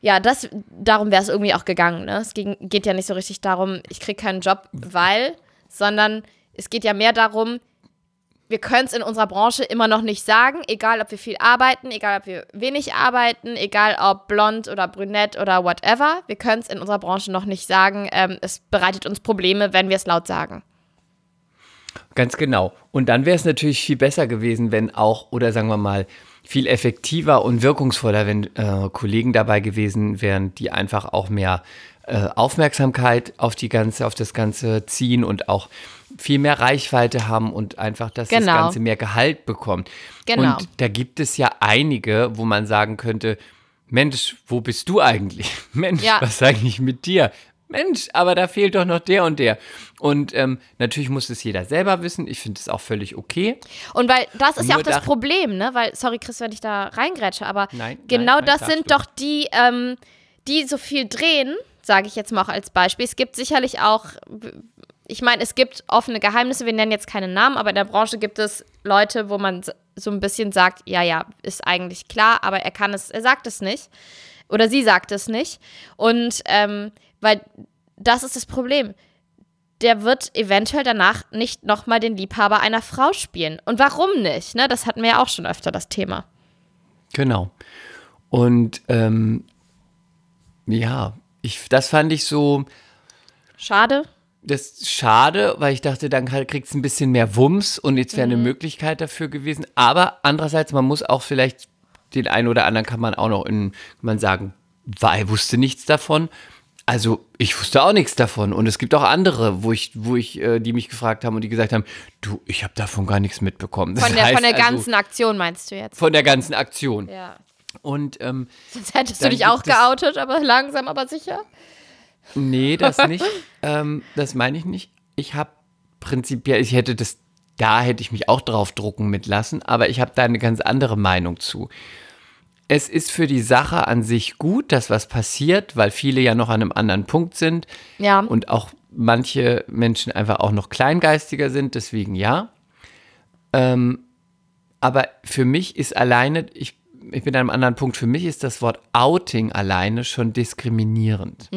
Ja, das, darum wäre es irgendwie auch gegangen. Ne? Es ging, geht ja nicht so richtig darum, ich kriege keinen Job, weil, sondern es geht ja mehr darum, wir können es in unserer Branche immer noch nicht sagen, egal ob wir viel arbeiten, egal ob wir wenig arbeiten, egal ob blond oder brünett oder whatever. Wir können es in unserer Branche noch nicht sagen. Ähm, es bereitet uns Probleme, wenn wir es laut sagen. Ganz genau. Und dann wäre es natürlich viel besser gewesen, wenn auch, oder sagen wir mal, viel effektiver und wirkungsvoller, wenn äh, Kollegen dabei gewesen wären, die einfach auch mehr äh, Aufmerksamkeit auf die ganze, auf das Ganze ziehen und auch viel mehr Reichweite haben und einfach, dass das Genau. Ganze mehr Gehalt bekommt. Genau. Und da gibt es ja einige, wo man sagen könnte, Mensch, wo bist du eigentlich? Mensch, Ja. was ist eigentlich mit dir? Mensch, aber da fehlt doch noch der und der. Und ähm, natürlich muss es jeder selber wissen. Ich finde es auch völlig okay. Und weil das ist ja Nur auch das da- Problem, ne? Weil, sorry, Chris, wenn ich da reingrätsche, aber Nein, genau nein, nein, das darfst sind doch die, ähm, die so viel drehen, sage ich jetzt mal auch als Beispiel. Es gibt sicherlich auch, ich meine, es gibt offene Geheimnisse, wir nennen jetzt keine Namen, aber in der Branche gibt es Leute, wo man so ein bisschen sagt, ja, ja, ist eigentlich klar, aber er kann es, er sagt es nicht. Oder sie sagt es nicht. Und ähm, weil das ist das Problem der wird eventuell danach nicht nochmal den Liebhaber einer Frau spielen. Und warum nicht? Ne? Das hatten wir ja auch schon öfter, das Thema. Genau. Und ähm, ja, ich, das fand ich so, Schade. Das ist schade, weil ich dachte, dann kriegt es ein bisschen mehr Wumms und jetzt wäre Mhm. eine Möglichkeit dafür gewesen. Aber andererseits, man muss auch vielleicht den einen oder anderen kann man auch noch in, man sagen, weil er wusste nichts davon. Also ich wusste auch nichts davon und es gibt auch andere, wo ich, wo ich, äh, die mich gefragt haben und die gesagt haben, du, ich habe davon gar nichts mitbekommen. Das Von der, heißt von der also, ganzen Aktion meinst du jetzt? von der ganzen Aktion. Ja. Und ähm, Sonst hättest du dich auch geoutet, aber langsam, aber sicher. Nee, das nicht. ähm, das meine ich nicht. Ich habe prinzipiell, ich hätte das, da hätte ich mich auch drauf drucken mit lassen, aber ich habe da eine ganz andere Meinung zu. Es ist für die Sache an sich gut, dass was passiert, weil viele ja noch an einem anderen Punkt sind Ja. und auch manche Menschen einfach auch noch kleingeistiger sind, deswegen ja. Ähm, aber für mich ist alleine, ich, ich bin an einem anderen Punkt, für mich ist das Wort Outing alleine schon diskriminierend.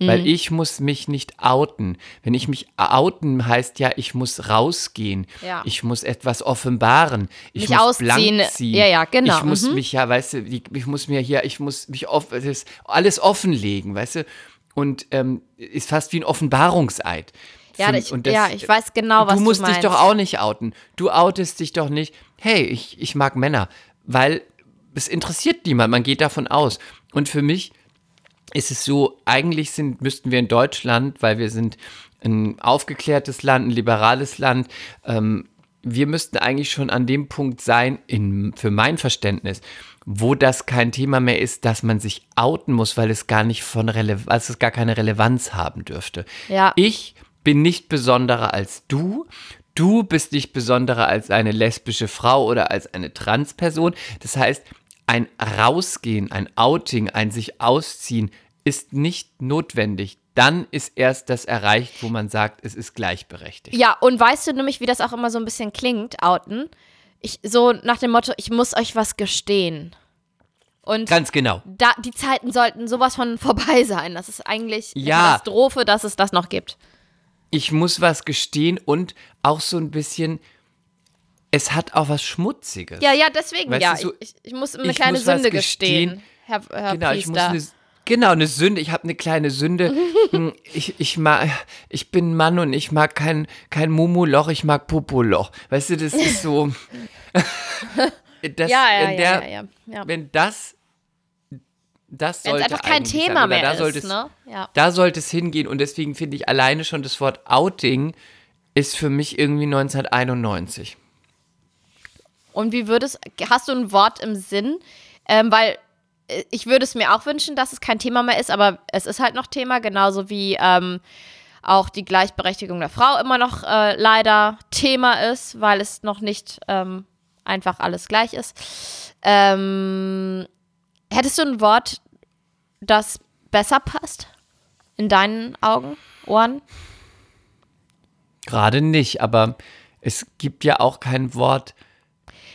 Weil ich muss mich nicht outen. Wenn ich mich outen, heißt ja, ich muss rausgehen. Ja. Ich muss etwas offenbaren. Ich Mich muss ausziehen. blank ziehen. Ja, ja, genau. Ich muss Mhm. mich ja, weißt du, die- ich muss mir hier, ich muss mich off, alles offenlegen, weißt du? Und ähm, ist fast wie ein Offenbarungseid. Ja, ich- das- ja, ich weiß genau, was du du musst dich meinst. doch auch nicht outen. Du outest dich doch nicht. Hey, ich, ich mag Männer, weil es interessiert niemand. Man geht davon aus. Und für mich ist es so, eigentlich sind, müssten wir in Deutschland, weil wir sind ein aufgeklärtes Land, ein liberales Land, ähm, wir müssten eigentlich schon an dem Punkt sein, in, für mein Verständnis, wo das kein Thema mehr ist, dass man sich outen muss, weil es gar nicht von Rele also es gar keine Relevanz haben dürfte. Ja. Ich bin nicht besonderer als du. Du bist nicht besonderer als eine lesbische Frau oder als eine Transperson. Das heißt, ein Rausgehen, ein Outing, ein sich ausziehen ist nicht notwendig. Dann ist erst das erreicht, wo man sagt, es ist gleichberechtigt. Ja, und weißt du nämlich, wie das auch immer so ein bisschen klingt, outen? Ich, so nach dem Motto, ich muss euch was gestehen. Und Ganz genau. da, die Zeiten sollten sowas von vorbei sein. Das ist eigentlich eine Ja. Katastrophe, dass es das noch gibt. Ich muss was gestehen und auch so ein bisschen, es hat auch was Schmutziges. Ja, ja, deswegen, Weißt ja. so, ich, ich muss eine ich kleine muss Sünde gestehen. Herr, Herr Genau, ich muss Priester. eine, genau, eine Sünde. Ich habe eine kleine Sünde. Hm, ich, ich, mag, ich bin ein Mann und ich mag kein, kein Mumuloch, ich mag Popoloch. Weißt du, das ist so. das, ja, ja, wenn, ja, der, ja, ja, wenn das. Das sollte einfach kein Thema sein. Mehr da ist, es, ne? Ja. Da sollte es hingehen und deswegen finde ich alleine schon das Wort Outing ist für mich irgendwie 1991. Und wie würdest, hast du ein Wort im Sinn? Ähm, weil äh, ich würde es mir auch wünschen, dass es kein Thema mehr ist, aber es ist halt noch Thema, genauso wie ähm, auch die Gleichberechtigung der Frau immer noch äh, leider Thema ist, weil es noch nicht ähm, einfach alles gleich ist. Ähm, hättest du ein Wort, das besser passt? In deinen Augen, Ohren? Gerade nicht, aber es gibt ja auch kein Wort.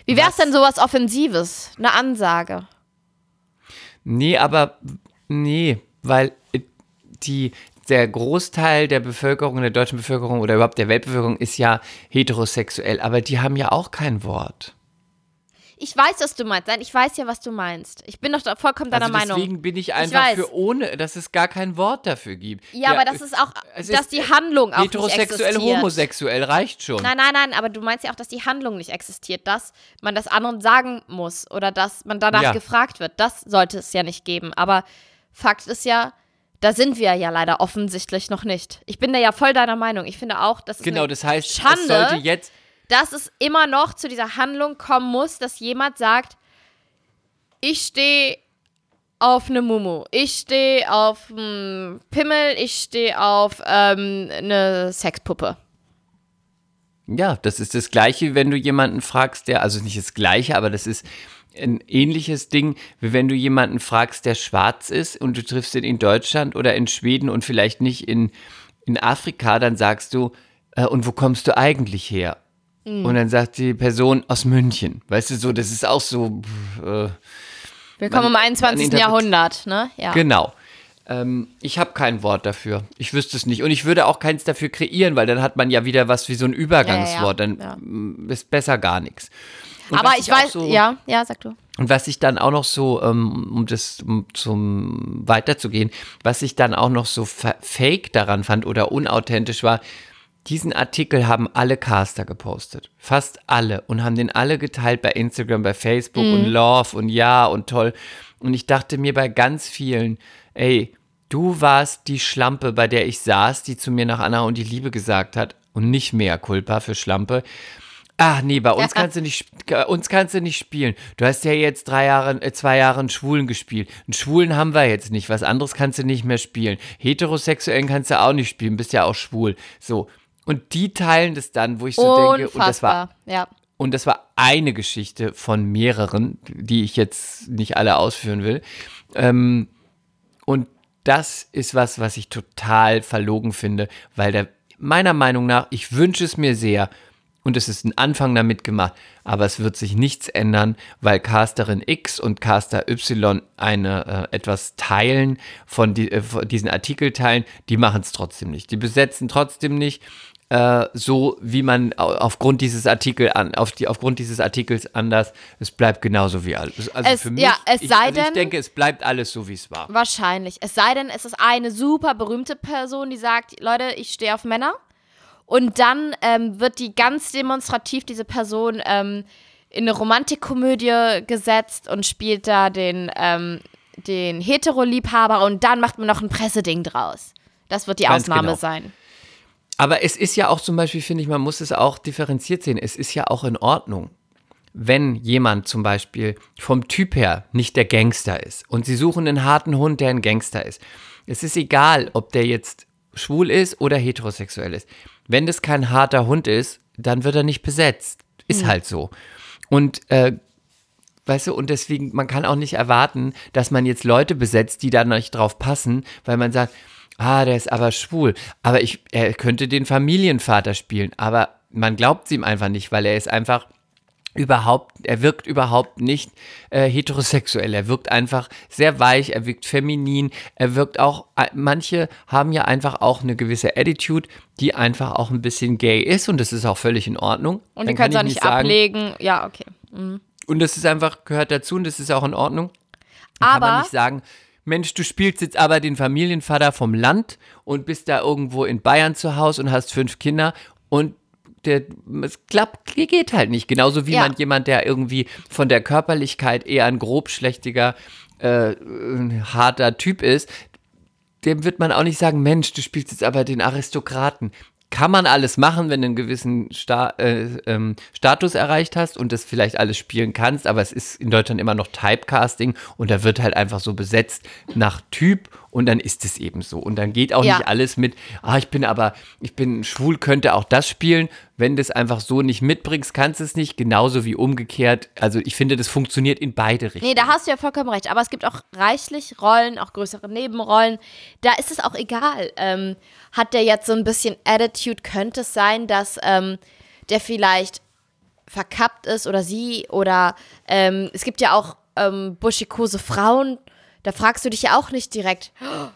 Wie wäre es denn sowas Offensives? Eine Ansage? Nee, aber nee, weil äh, die, der Großteil der Bevölkerung, der deutschen Bevölkerung oder überhaupt der Weltbevölkerung ist ja heterosexuell, aber die haben ja auch kein Wort. Ich weiß, was du meinst. Nein, ich weiß ja, was du meinst. Ich bin doch vollkommen deiner also Meinung. Deswegen bin ich einfach weiß. für ohne, dass es gar kein Wort dafür gibt. Ja, aber das ist auch, es dass ist die Handlung auch nicht Heterosexuell, existiert. homosexuell reicht schon. Nein, nein, nein, aber du meinst ja auch, dass die Handlung nicht existiert, dass man das anderen sagen muss oder dass man danach Ja. gefragt wird. Das sollte es ja nicht geben. Aber Fakt ist ja, da sind wir ja leider offensichtlich noch nicht. Ich bin da ja voll deiner Meinung. Ich finde auch, dass es Genau, das heißt, es Schande, sollte jetzt dass es immer noch zu dieser Handlung kommen muss, dass jemand sagt, ich stehe auf eine Mumu, ich stehe auf einen Pimmel, ich stehe auf ähm, eine Sexpuppe. Ja, das ist das Gleiche, wenn du jemanden fragst, der, also nicht das Gleiche, aber das ist ein ähnliches Ding, wie wenn du jemanden fragst, der schwarz ist und du triffst ihn in Deutschland oder in Schweden und vielleicht nicht in, in Afrika, dann sagst du, äh, und wo kommst du eigentlich her? Mhm. Und dann sagt die Person aus München. Weißt du, so, das ist auch so, äh, Willkommen im Man- 21. man interpret- Jahrhundert, ne? Ja. Genau. Ähm, ich habe kein Wort dafür. Ich wüsste es nicht. Und ich würde auch keins dafür kreieren, weil dann hat man ja wieder was wie so ein Übergangswort. Ja, ja, Dann mm, ist besser gar nichts. Und Aber ich auch weiß, so, ja, ja, sag du. Und was ich dann auch noch so, ähm, um das um zum weiterzugehen, was ich dann auch noch so fa- fake daran fand oder unauthentisch war, diesen Artikel haben alle Caster gepostet. Fast alle. Und haben den alle geteilt bei Instagram, bei Facebook und Love und ja und toll. Und ich dachte mir bei ganz vielen, ey, du warst die Schlampe, bei der ich saß, die zu mir nach Anna und die Liebe gesagt hat. Und nicht mehr Culpa für Schlampe. Ach nee, bei uns kannst du nicht, äh, uns kannst du nicht spielen. Du hast ja jetzt drei Jahre, äh, zwei Jahre einen Schwulen gespielt. Einen Schwulen haben wir jetzt nicht. Was anderes kannst du nicht mehr spielen. Heterosexuellen kannst du auch nicht spielen. Bist ja auch schwul. So. Und die teilen das dann, wo ich so denke, und das war Unfassbar, ja. und das war eine Geschichte von mehreren, die ich jetzt nicht alle ausführen will. Ähm, und das ist was, was ich total verlogen finde, weil der, meiner Meinung nach, ich wünsche es mir sehr, und es ist ein Anfang damit gemacht, aber es wird sich nichts ändern, weil Casterin X und Caster Y eine äh, etwas teilen, von, die, äh, von diesen Artikel teilen, die machen es trotzdem nicht. Die besetzen trotzdem nicht äh, so, wie man au- aufgrund dieses Artikel an, auf die, aufgrund dieses Artikels anders. Es bleibt genauso wie alles. Also Es- für mich, ja, es ich, sei also ich denn- denke, es bleibt alles so, wie es war. Wahrscheinlich. Es sei denn, es ist eine super berühmte Person, die sagt, Leute, ich stehe auf Männer. Und dann ähm, wird die ganz demonstrativ, diese Person, ähm, in eine Romantikkomödie gesetzt und spielt da den, ähm, den Hetero-Liebhaber und dann macht man noch ein Presseding draus. Das wird die Ganz Ausnahme genau. sein. Aber es ist ja auch zum Beispiel, finde ich, man muss es auch differenziert sehen. Es ist ja auch in Ordnung, wenn jemand zum Beispiel vom Typ her nicht der Gangster ist und sie suchen einen harten Hund, der ein Gangster ist. Es ist egal, ob der jetzt schwul ist oder heterosexuell ist. Wenn das kein harter Hund ist, dann wird er nicht besetzt. Ist halt so. Und äh, Weißt du, und deswegen, man kann auch nicht erwarten, dass man jetzt Leute besetzt, die da nicht drauf passen, weil man sagt, ah, der ist aber schwul. Aber ich, er könnte den Familienvater spielen. Aber man glaubt es ihm einfach nicht, weil er ist einfach überhaupt, er wirkt überhaupt nicht äh, heterosexuell. Er wirkt einfach sehr weich, er wirkt feminin, er wirkt auch, äh, manche haben ja einfach auch eine gewisse Attitude, die einfach auch ein bisschen gay ist und das ist auch völlig in Ordnung. Und die können es auch nicht sagen, ablegen. Ja, okay. und das ist einfach, gehört dazu und das ist auch in Ordnung. Dann kann man Aber nicht sagen, Mensch, du spielst jetzt aber den Familienvater vom Land und bist da irgendwo in Bayern zu Hause und hast fünf Kinder und der, es klappt, geht halt nicht. Genauso wie Ja. man jemand, der irgendwie von der Körperlichkeit eher ein grobschlächtiger, äh, äh, harter Typ ist, dem wird man auch nicht sagen, Mensch, du spielst jetzt aber den Aristokraten. Kann man alles machen, wenn du einen gewissen Sta äh, ähm, Status erreicht hast und das vielleicht alles spielen kannst, aber es ist in Deutschland immer noch Typecasting und da wird halt einfach so besetzt nach Typ und dann ist es eben so. Und dann geht auch Ja. nicht alles mit, ah, ich bin aber, ich bin schwul, könnte auch das spielen. Wenn du es einfach so nicht mitbringst, kannst du es nicht, genauso wie umgekehrt. Also ich finde, das funktioniert in beide Richtungen. Nee, da hast du ja vollkommen recht. Aber es gibt auch reichlich Rollen, auch größere Nebenrollen. Da ist es auch egal. Ähm, hat der jetzt so ein bisschen Attitude? Könnte es sein, dass ähm, der vielleicht verkappt ist oder sie? Oder ähm, es gibt ja auch ähm, buschikose Frauen. Da fragst du dich ja auch nicht direkt, "Oh,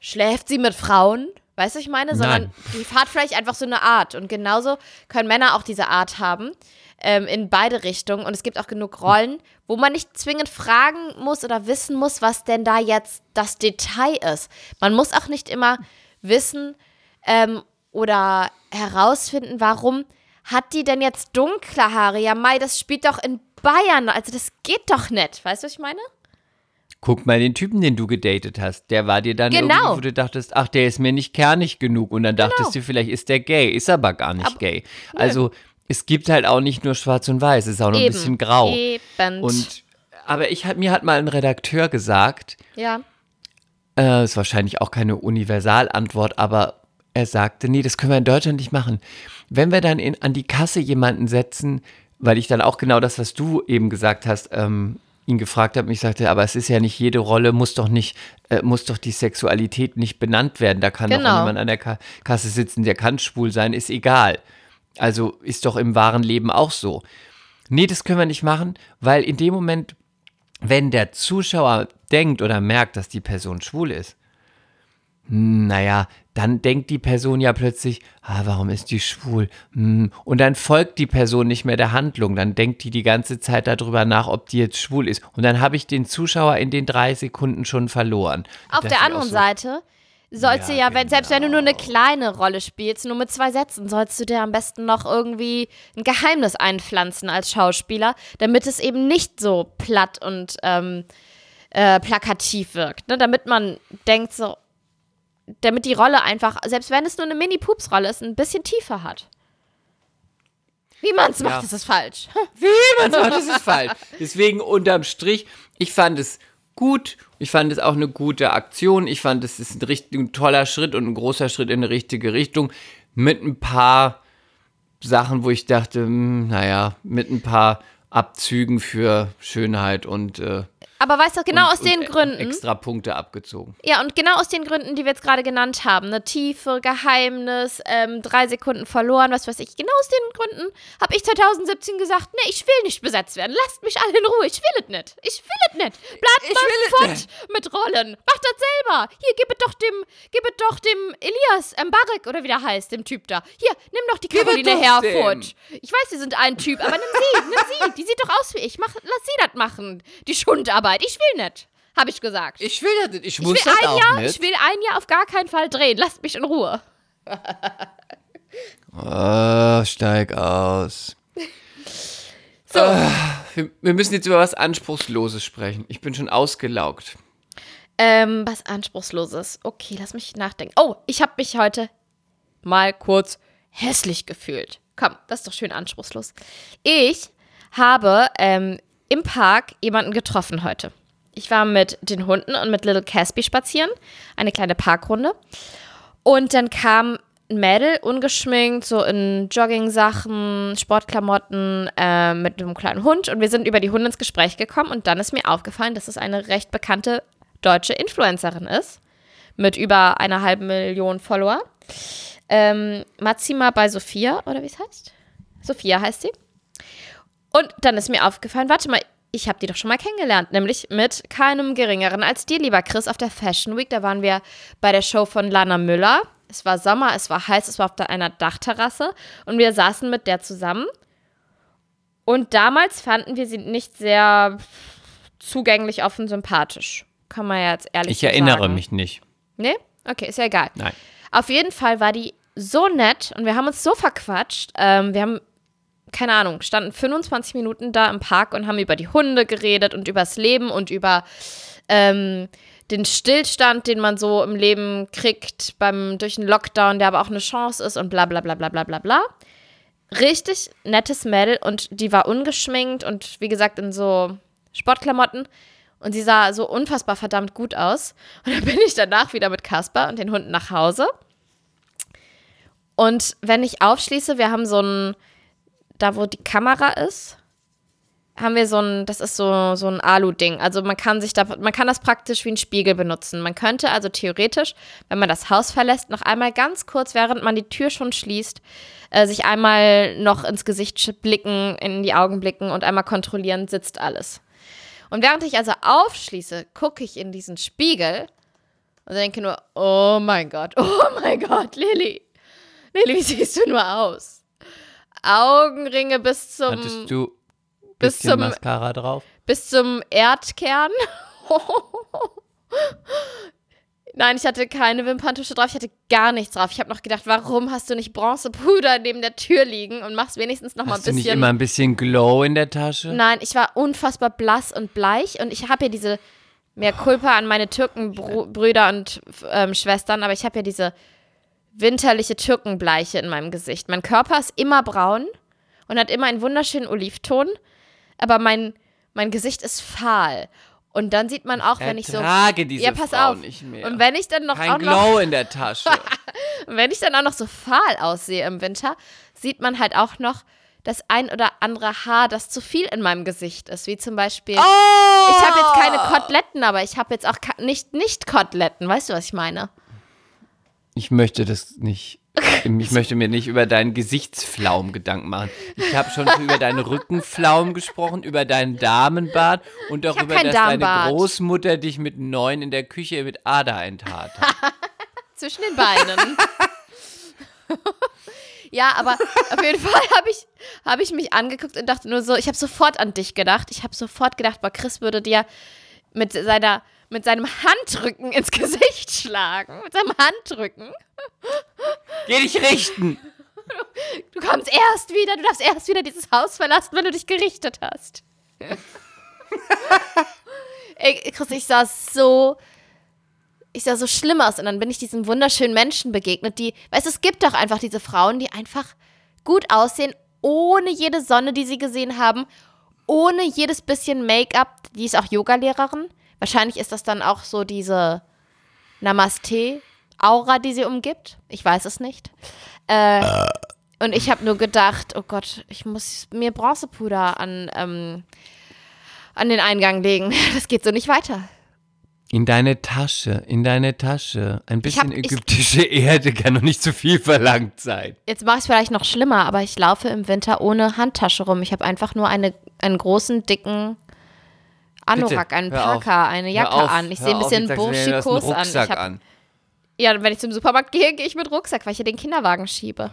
schläft sie mit Frauen? Weißt du, ich meine? Sondern Nein. die hat vielleicht einfach so eine Art. Und genauso können Männer auch diese Art haben. Ähm, in beide Richtungen. Und es gibt auch genug Rollen, wo man nicht zwingend fragen muss oder wissen muss, was denn da jetzt das Detail ist. Man muss auch nicht immer wissen ähm, oder herausfinden, warum hat die denn jetzt dunkle Haare? Ja, Mai, das spielt doch in Bayern. Also das geht doch nicht. Weißt du, was ich meine? Guck mal den Typen, den du gedatet hast. Der war dir dann Genau. irgendwie, wo du dachtest, ach, der ist mir nicht kernig genug. Und dann dachtest Genau. du, vielleicht ist der gay. Ist aber gar nicht Aber- gay. Also es gibt halt auch nicht nur schwarz und weiß, es ist auch noch ein Eben. bisschen grau. Eben. Und aber ich mir hat mal ein Redakteur gesagt, ja. äh, ist wahrscheinlich auch keine Universalantwort, aber er sagte, nee, das können wir in Deutschland nicht machen. Wenn wir dann in, an die Kasse jemanden setzen, weil ich dann auch genau das, was du eben gesagt hast, ähm, ihn gefragt habe, und ich sagte, aber es ist ja nicht jede Rolle, muss doch nicht, äh, muss doch die Sexualität nicht benannt werden. Da kann doch Genau. auch jemand an der Ka Kasse sitzen, der kann schwul sein, ist egal. Also ist doch im wahren Leben auch so. Nee, das können wir nicht machen, weil in dem Moment, wenn der Zuschauer denkt oder merkt, dass die Person schwul ist, naja, dann denkt die Person ja plötzlich, ah, warum ist die schwul? Hm, Und dann folgt die Person nicht mehr der Handlung. Dann denkt die die ganze Zeit darüber nach, ob die jetzt schwul ist. Und dann habe ich den Zuschauer in den drei Sekunden schon verloren. Auf Das der anderen so. Seite sollst Ja, du ja, wenn, selbst wenn du nur eine genau. kleine Rolle spielst, nur mit zwei Sätzen, sollst du dir am besten noch irgendwie ein Geheimnis einpflanzen als Schauspieler, damit es eben nicht so platt und ähm, äh, plakativ wirkt. Ne? Damit man denkt so, damit die Rolle einfach, selbst wenn es nur eine Mini-Pups-Rolle ist, ein bisschen tiefer hat. Wie man es macht, Ja. ist es falsch. Wie man sagt, das ist falsch. Deswegen unterm Strich, ich fand es gut. Ich fand es auch eine gute Aktion. Ich fand es ist ein, richtig, ein toller Schritt und ein großer Schritt in die richtige Richtung. Mit ein paar Sachen, wo ich dachte, hm, naja, mit ein paar Abzügen für Schönheit und, äh, Aber weißt du, genau und, aus den und Gründen. extra Punkte abgezogen. Ja, und genau aus den Gründen, die wir jetzt gerade genannt haben, eine Tiefe, Geheimnis, ähm, drei Sekunden verloren, was weiß ich, genau aus den Gründen habe ich 2017 gesagt, nee, ich will nicht besetzt werden, lasst mich alle in Ruhe, ich will es nicht, ich will es nicht, bleibt mal fort mit Rollen, macht das selber, hier, gib es doch dem, gib es doch dem Elias Mbarek, oder wie der heißt, dem Typ da, hier, nimm doch die Caroline Herfurth, ich weiß, sie sind ein Typ, aber nimm sie, nimm sie, die sieht doch aus wie ich, mach, lass sie das machen, die Schundarbeit, ich will nicht, habe ich gesagt. Ich will das nicht. Ich Ich muss will das ein auch Jahr, nicht. ich will ein Jahr auf gar keinen Fall drehen. Lasst mich in Ruhe. Oh, steig aus. So, Wir, wir müssen jetzt über was Anspruchsloses sprechen. Ich bin schon ausgelaugt. ähm, was Anspruchsloses. Okay, lass mich nachdenken. Oh, ich habe mich heute mal kurz hässlich gefühlt. Komm, das ist doch schön anspruchslos. Ich habe ähm, im Park jemanden getroffen heute. Ich war mit den Hunden und mit Little Caspi spazieren. Eine kleine Parkrunde. Und dann kam ein Mädel, ungeschminkt, so in Jogging-Sachen, Sportklamotten, äh, mit einem kleinen Hund. Und wir sind über die Hunde ins Gespräch gekommen. Und dann ist mir aufgefallen, dass es eine recht bekannte deutsche Influencerin ist. Mit über einer halben Million Follower. Ähm, Maxima bei Sophia, oder wie es heißt? Sophia heißt sie. Und dann ist mir aufgefallen, warte mal, ich habe die doch schon mal kennengelernt, nämlich mit keinem geringeren als dir, lieber Chris, auf der Fashion Week. Da waren wir bei der Show von Lana Müller. Es war Sommer, es war heiß, es war auf der- einer Dachterrasse und wir saßen mit der zusammen. Und damals fanden wir sie nicht sehr zugänglich, offen, sympathisch. Kann man ja jetzt ehrlich Ich so erinnere sagen. mich nicht. Nee? Okay, ist ja egal. Nein. Auf jeden Fall war die so nett und wir haben uns so verquatscht. Ähm, wir haben, keine Ahnung, standen 25 Minuten da im Park und haben über die Hunde geredet und übers Leben und über ähm, den Stillstand, den man so im Leben kriegt beim durch einen Lockdown, der aber auch eine Chance ist und bla bla bla bla bla bla bla. Richtig nettes Mädel und die war ungeschminkt und wie gesagt in so Sportklamotten und sie sah so unfassbar verdammt gut aus. Und dann bin ich danach wieder mit Kasper und den Hunden nach Hause. Und wenn ich aufschließe, wir haben so ein, da wo die Kamera ist, haben wir so ein, das ist so, so ein Alu-Ding. Also man kann sich da, man kann das praktisch wie ein Spiegel benutzen. Man könnte also theoretisch, wenn man das Haus verlässt, noch einmal ganz kurz, während man die Tür schon schließt, äh, sich einmal noch ins Gesicht blicken, in die Augen blicken und einmal kontrollieren, sitzt alles. Und während ich also aufschließe, gucke ich in diesen Spiegel und denke nur, oh mein Gott, oh mein Gott, Lilly. Lilly, wie siehst du nur aus? Augenringe bis zum. Hattest du bis bisschen zum- Mascara drauf? bis zum Erdkern. Nein, ich hatte keine Wimperntusche drauf, ich hatte gar nichts drauf. Ich habe noch gedacht, warum hast du nicht Bronzepuder neben der Tür liegen und machst wenigstens noch mal ein Hast du bisschen. nicht immer ein bisschen Glow in der Tasche? Nein, ich war unfassbar blass und bleich und ich habe ja diese mehr Kulpa an meine Türkenbrüder und ähm, Schwestern, aber ich habe ja diese winterliche Türkenbleiche in meinem Gesicht. Mein Körper ist immer braun und hat immer einen wunderschönen Olivton, aber mein, mein Gesicht ist fahl. Und dann sieht man auch, wenn ich so. Diese Ja, pass Frau auf. nicht mehr. Und wenn ich dann noch Kein auch noch Glow in der Tasche. und wenn ich dann auch noch so fahl aussehe im Winter, sieht man halt auch noch das ein oder andere Haar, das zu viel in meinem Gesicht ist. Wie zum Beispiel. Oh! Ich habe jetzt keine Koteletten, aber ich habe jetzt auch nicht Nicht-Koteletten. Weißt du, was ich meine? Ich möchte das nicht. Ich möchte mir nicht über deinen Gesichtsflaum Gedanken machen. Ich habe schon über deinen Rückenflaum gesprochen, über deinen Damenbart und darüber, dass deine Darmbart. Großmutter dich mit neun in der Küche mit Ader enttat hat. Zwischen den Beinen. ja, aber auf jeden Fall habe ich, hab ich mich angeguckt und dachte nur so, ich habe sofort an dich gedacht. Ich habe sofort gedacht, boah, Chris würde dir mit, seiner, mit seinem Handrücken ins Gesicht schlagen. Mit seinem Handrücken. Geh dich richten! Du kommst erst wieder, du darfst erst wieder dieses Haus verlassen, wenn du dich gerichtet hast. Ey, Chris, ich sah so, ich sah so schlimm aus und dann bin ich diesen wunderschönen Menschen begegnet, die, weißt du, es gibt doch einfach diese Frauen, die einfach gut aussehen, ohne jede Sonne, die sie gesehen haben, ohne jedes bisschen Make-up. Die ist auch Yogalehrerin. Wahrscheinlich ist das dann auch so diese Namaste-Aura, die sie umgibt. Ich weiß es nicht. Äh, und ich habe nur gedacht, oh Gott, ich muss mir Bronzepuder an, ähm, an den Eingang legen. Das geht so nicht weiter. In deine Tasche, in deine Tasche. Ein bisschen hab- ich- ägyptische Erde kann doch nicht zu viel verlangt sein. Jetzt mache ich es vielleicht noch schlimmer, aber ich laufe im Winter ohne Handtasche rum. Ich habe einfach nur eine, einen großen, dicken Anorak, Bitte, einen auf. Parker, eine Jacke auf, an. Ich sehe ein bisschen du du burschikos an. Ich hab, an. Ja, wenn ich zum Supermarkt gehe, gehe ich mit Rucksack, weil ich ja den Kinderwagen schiebe.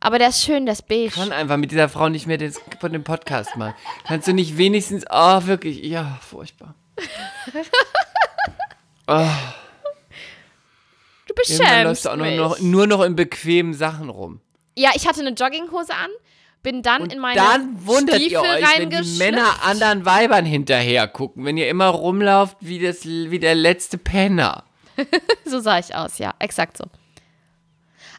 Aber der ist schön, der ist beige. kann einfach mit dieser Frau nicht mehr den, von dem Podcast machen. Kannst du nicht wenigstens, oh, wirklich, ja, furchtbar. oh, du beschämst läufst du auch nur noch, nur noch in bequemen Sachen rum. Ja, ich hatte eine Jogginghose an, bin dann Und in meine dann wundert ihr Stiefel euch, wenn die. Männer anderen Weibern hinterher gucken, wenn ihr immer rumlauft wie, das, wie der letzte Penner. So sah ich aus, ja, exakt so.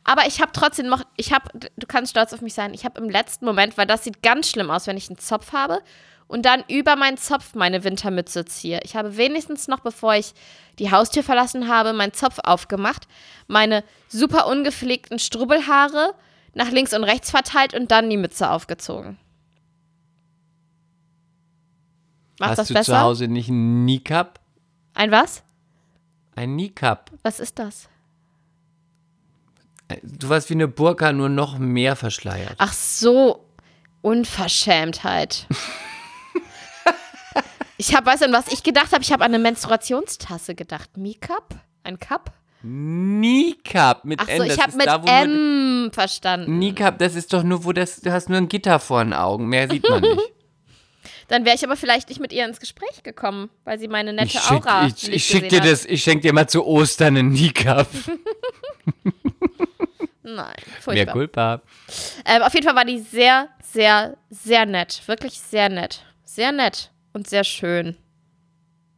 Aber ich habe trotzdem noch, ich habe, du kannst stolz auf mich sein, ich habe im letzten Moment, weil das sieht ganz schlimm aus, wenn ich einen Zopf habe und dann über meinen Zopf meine Wintermütze ziehe. Ich habe wenigstens noch, bevor ich die Haustür verlassen habe, meinen Zopf aufgemacht, meine super ungepflegten Strubbelhaare nach links und rechts verteilt und dann die Mütze aufgezogen. Macht Hast das du besser? zu Hause nicht ein Kneecap? Ein was? Ein Kneecap. Was ist das? Du warst wie eine Burka, nur noch mehr verschleiert. Ach so, Unverschämtheit. ich habe, weißt du, an was ich gedacht habe? Ich habe an eine Menstruationstasse gedacht. Mi-Cup? Ein Cup? Kneecap mit Ach N. so, ich das habe mit da, wo nur- M verstanden. Kneecap, das ist doch nur, wo das, du hast nur ein Gitter vor den Augen, mehr sieht man nicht. Dann wäre ich aber vielleicht nicht mit ihr ins Gespräch gekommen, weil sie meine nette Ich schick, Aura ich, ich schick dir gesehen das, ich schenk dir mal zu Ostern einen Kneecap. Hat. Nein, Mehr furchtbar. Culpa. Ähm, auf jeden Fall war die sehr, sehr, sehr nett. Wirklich sehr nett. Sehr nett und sehr schön.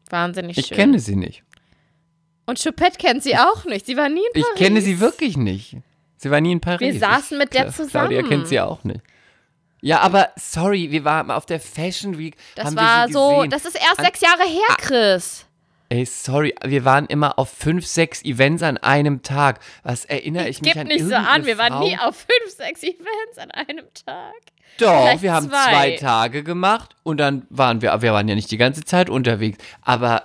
Wahnsinnig Ich schön. kenne sie nicht. Und Choupette kennt sie auch nicht. Sie war nie in Ich Paris. kenne sie wirklich nicht. Sie war nie in Paris. Wir saßen mit der Ich- zusammen. Claudia kennt sie auch nicht. Ja, aber sorry, wir waren auf der Fashion Week. Das war so, das ist erst An- sechs Jahre her, Chris. Ey, sorry, wir waren immer auf fünf, sechs Events an einem Tag. Was erinnere ich, mich Gib an nicht so an, wir waren Frau? nie auf fünf, sechs Events an einem Tag. Doch, vielleicht wir haben zwei. zwei. Tage gemacht und dann waren wir, wir waren ja nicht die ganze Zeit unterwegs. Aber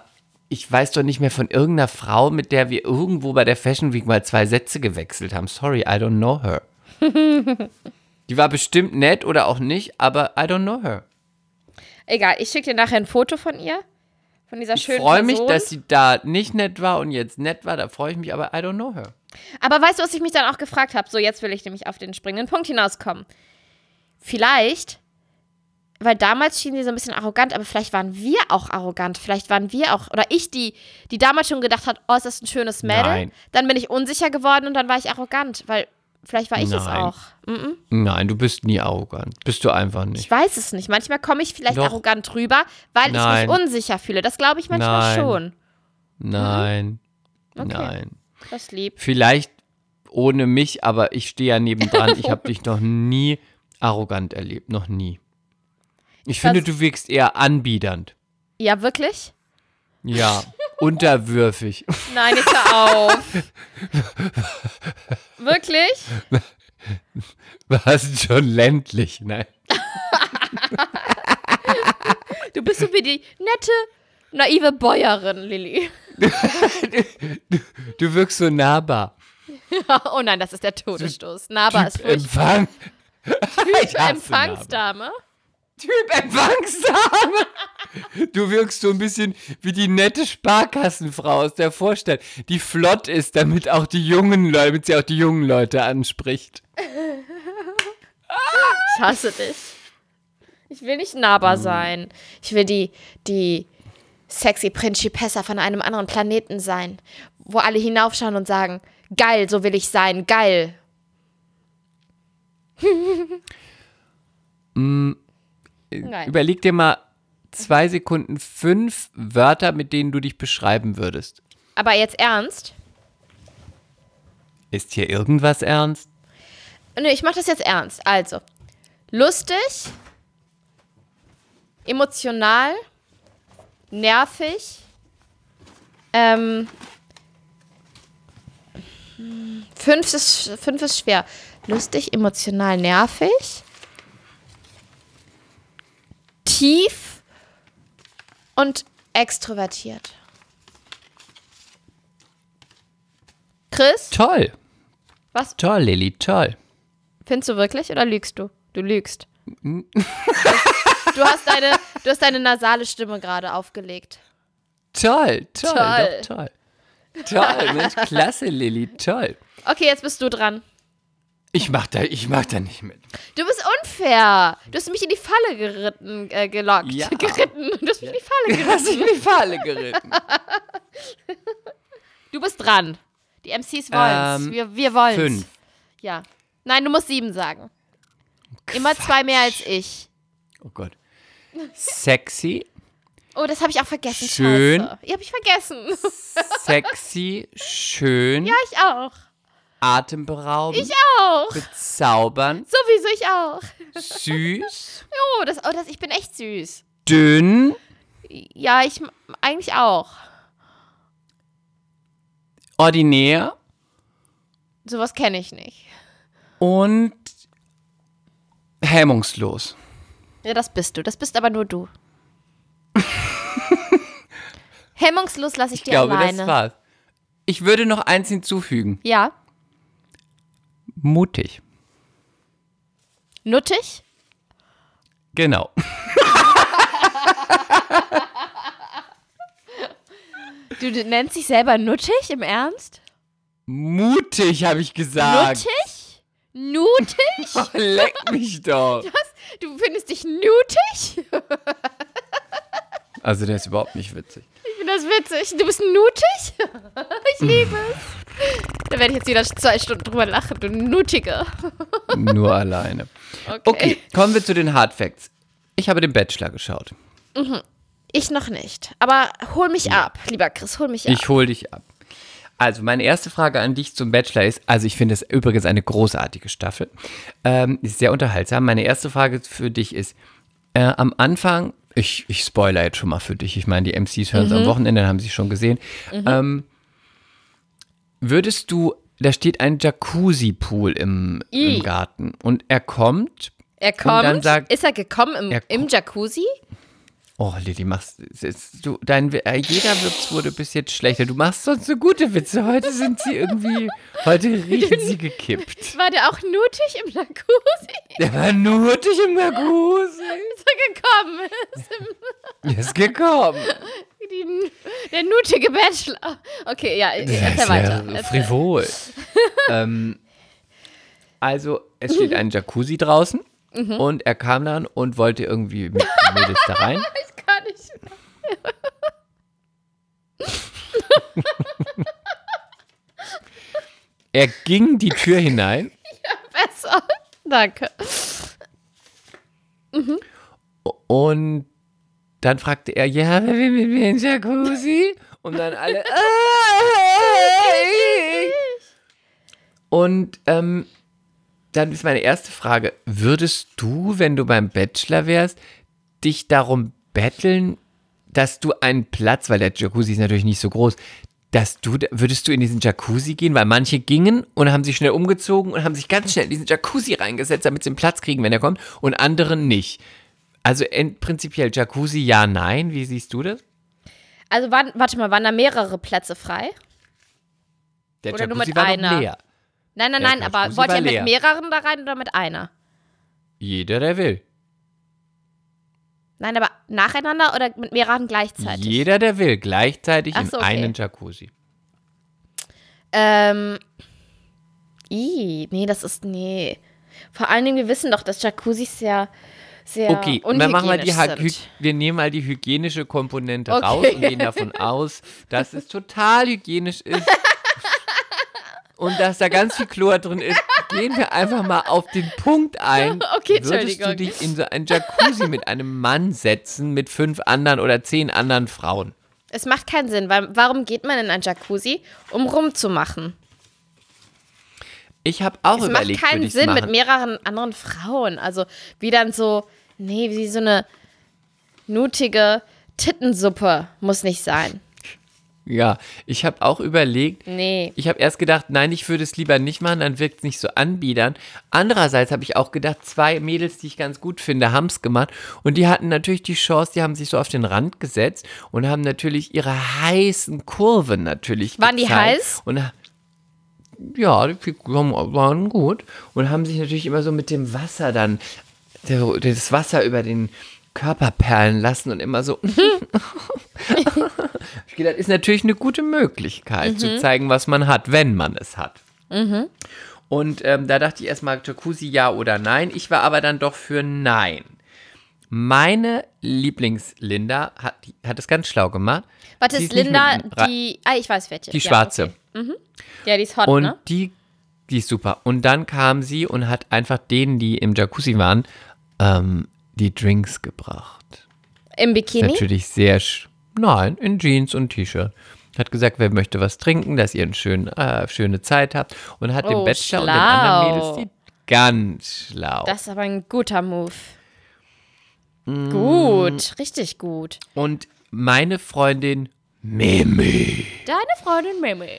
ich weiß doch nicht mehr von irgendeiner Frau, mit der wir irgendwo bei der Fashion Week mal zwei Sätze gewechselt haben. Sorry, I don't know her. die war bestimmt nett oder auch nicht, aber I don't know her. Egal, ich schicke dir nachher ein Foto von ihr. Von dieser Ich schönen freue mich, Person. dass sie da nicht nett war und jetzt nett war. Da freue ich mich, aber I don't know her. Aber weißt du, was ich mich dann auch gefragt habe? So, jetzt will ich nämlich auf den springenden Punkt hinauskommen. Vielleicht, weil damals schien sie so ein bisschen arrogant, aber vielleicht waren wir auch arrogant. Vielleicht waren wir auch, oder ich, die, die damals schon gedacht hat, oh, ist das ein schönes Mädel. Nein. Dann bin ich unsicher geworden und dann war ich arrogant, weil vielleicht war ich es Nein. auch. Mhm. Nein, du bist nie arrogant. Bist du einfach nicht. Ich weiß es nicht. Manchmal komme ich vielleicht Doch. arrogant rüber, weil Nein. ich mich unsicher fühle. Das glaube ich manchmal schon. Nein. Okay. Nein. Das lieb. Vielleicht ohne mich, aber ich stehe ja nebendran. Ich habe dich noch nie arrogant erlebt. Noch nie. Ich finde, Was- du wirkst eher anbiedernd. Ja, wirklich? Ja. unterwürfig. Nein, jetzt hör auf. wirklich? Warst schon ländlich, nein. Du bist so wie die nette, naive Bäuerin, Lilly. Du wirkst so nahbar. oh nein, das ist der Todesstoß. Naba ist Typ furchtbar. Empfang. Ich hasse Empfangsdame. Typ Empfangsdame. Du wirkst so ein bisschen wie die nette Sparkassenfrau aus der Vorstadt, die flott ist, damit auch die jungen Leute, damit sie auch die jungen Leute anspricht. Ich hasse dich. Ich will nicht Naba sein. Ich will die, die sexy Principessa von einem anderen Planeten sein, wo alle hinaufschauen und sagen, geil, so will ich sein, geil. Nein. Überleg dir mal zwei Sekunden fünf Wörter, mit denen du dich beschreiben würdest. Aber jetzt ernst? Ist hier irgendwas ernst? Nö, ich mach das jetzt ernst. Also, lustig, emotional, nervig, ähm, fünf ist, fünf ist schwer. Lustig, emotional, nervig, tief und extrovertiert. Chris, Toll. was Toll, Lilly, toll. Findest du wirklich oder lügst du? Du lügst. du, hast deine, du hast deine nasale Stimme gerade aufgelegt. Toll, toll, Toll. doch toll. Toll, Mensch, klasse, Lilly, toll. Okay, jetzt bist du dran. Ich mach da, ich mach da nicht mit. Du bist unfair. Du hast mich in die Falle geritten, äh, gelockt. Ja. Geritten. Du hast mich in die Falle Du hast geritten. in die Falle geritten. Du bist dran. Die MCs wollen's. Ähm, wir wir wollen's. Fünf. Ja. Nein, du musst sieben sagen. Immer zwei mehr als ich. Oh Gott. Sexy, Oh, das habe ich auch vergessen. Schön. Scheiße. Ja, habe ich vergessen. sexy, schön, ja, ich auch. Atemberaubend, Ich auch. bezaubernd, Sowieso ich auch. süß, Oh, das, oh das, ich bin echt süß. dünn, Ja, ich eigentlich auch. ordinär Sowas kenne ich nicht. und hemmungslos. Ja, das bist du. Das bist aber nur du. Hemmungslos lasse ich, Ich dir glaube, alleine. das war's. Ich würde noch eins hinzufügen. Ja, Mutig. nuttig. Genau. Du, nennst dich selber nuttig, im Ernst? Mutig, habe ich gesagt. Nuttig? Nutig? Leck mich doch. Was? Du findest dich nutig? Also der ist überhaupt nicht witzig. Das witzig. Du bist nutig? Ich liebe es. Da werde ich jetzt wieder zwei Stunden drüber lachen, du Nutige. Nur alleine. Okay. Okay, kommen wir zu den Hard Facts. Ich habe den Bachelor geschaut. Ich noch nicht. Aber hol mich ab, lieber Chris, hol mich ab. Ich hol dich ab. Also, meine erste Frage an dich zum Bachelor ist, also ich finde es übrigens eine großartige Staffel. Ähm, ist sehr unterhaltsam. Meine erste Frage für dich ist, äh, am Anfang, ich, ich spoiler jetzt schon mal für dich, ich meine, die MCs hören es am Wochenende, haben sie schon gesehen. Ähm, würdest du, da steht ein Jacuzzi-Pool im, im Garten und er kommt, er und kommt. dann sagt- ist er gekommen im, Er im Jacuzzi? Oh Lilly, machst, du, dein, äh, jeder Witz wurde bis jetzt schlechter. Du machst sonst so gute Witze, heute sind sie irgendwie, heute riechen sie gekippt. War der auch nutig im Jacuzzi? Der war nötig im Jacuzzi. Ist er gekommen? Ist ist gekommen. die, der nutige Bachelor. Okay, ja, erzähl weiter. Ja frivol. ähm, also, es steht ein Jacuzzi draußen Mhm. und er kam dann und wollte irgendwie mit den Mädels da rein. Ich kann nicht mehr. Er ging die Tür hinein Besser. Danke. und dann fragte er, ja, wer will mit mir in Jacuzzi? Und dann alle, "Ah, ich." Und ähm, dann ist meine erste Frage, würdest du, wenn du beim Bachelor wärst, dich darum betteln, dass du einen Platz, weil der Jacuzzi ist natürlich nicht so groß, dass du, würdest du in diesen Jacuzzi gehen, weil manche gingen und haben sich schnell umgezogen und haben sich ganz schnell in diesen Jacuzzi reingesetzt, damit sie einen Platz kriegen, wenn er kommt, und andere nicht. Also in, prinzipiell Jacuzzi ja, nein. Wie siehst du das? Also, warte mal, waren da mehrere Plätze frei? Der Oder nur Jacuzzi mit war einer? noch leer. Nein, nein, Der nein, aber Jacuzzi wollt ihr mit mehreren da rein oder mit einer? Jeder, der will. Nein, aber nacheinander oder mit mehreren gleichzeitig? Jeder, der will, gleichzeitig so, in okay. einen Jacuzzi. Ähm. I, nee, das ist. Nee. Vor allen Dingen, wir wissen doch, dass Jacuzzis sehr, sehr Okay, und dann machen wir die unhygienisch sind. Wir nehmen mal die hygienische Komponente Okay. raus und gehen davon aus, dass es total hygienisch ist. Und dass da ganz viel Chlor drin ist, gehen wir einfach mal auf den Punkt ein. Okay, Würdest du dich in so ein Jacuzzi mit einem Mann setzen, mit fünf anderen oder zehn anderen Frauen? Es macht keinen Sinn, weil warum geht man in ein Jacuzzi, um rumzumachen? Ich habe auch Es macht überlegt, würde keinen ich's Sinn mit machen. mehreren anderen Frauen. Also wie dann so, nee, wie so eine nutige Tittensuppe muss nicht sein. Ja, ich habe auch überlegt, Nee. Ich habe erst gedacht, nein, ich würde es lieber nicht machen, dann wirkt es nicht so anbiedern. Andererseits habe ich auch gedacht, zwei Mädels, die ich ganz gut finde, haben es gemacht. Und die hatten natürlich die Chance, die haben sich so auf den Rand gesetzt und haben natürlich ihre heißen Kurven natürlich Waren die gezeigt. heiß? Und ja, die waren gut. Und haben sich natürlich immer so mit dem Wasser dann, das Wasser über den Körper perlen lassen und immer so. ich gedacht, ist natürlich eine gute Möglichkeit zu zeigen, was man hat, wenn man es hat. Und ähm, da dachte ich erstmal Jacuzzi ja oder nein. Ich war aber dann doch für nein. Meine Lieblingslinda hat, hat es ganz schlau gemacht. Warte, Sie ist Linda die. Ah, ich weiß welche. Die ja, schwarze. Okay. Ja, die ist hot, Und ne? die, die ist super. Und dann kam sie und hat einfach denen, die im Jacuzzi waren, ähm, die Drinks gebracht. Im Bikini? Natürlich sehr, sch nein, in Jeans und T-Shirt. Hat gesagt, wer möchte was trinken, dass ihr eine schön, äh, schöne Zeit habt. Und hat dem Oh, Bachelor und den schlau. anderen Mädels die ganz schlau. Das ist aber ein guter Move. Mm. Gut, richtig gut. und meine Freundin Mimi. Deine Freundin Mimi.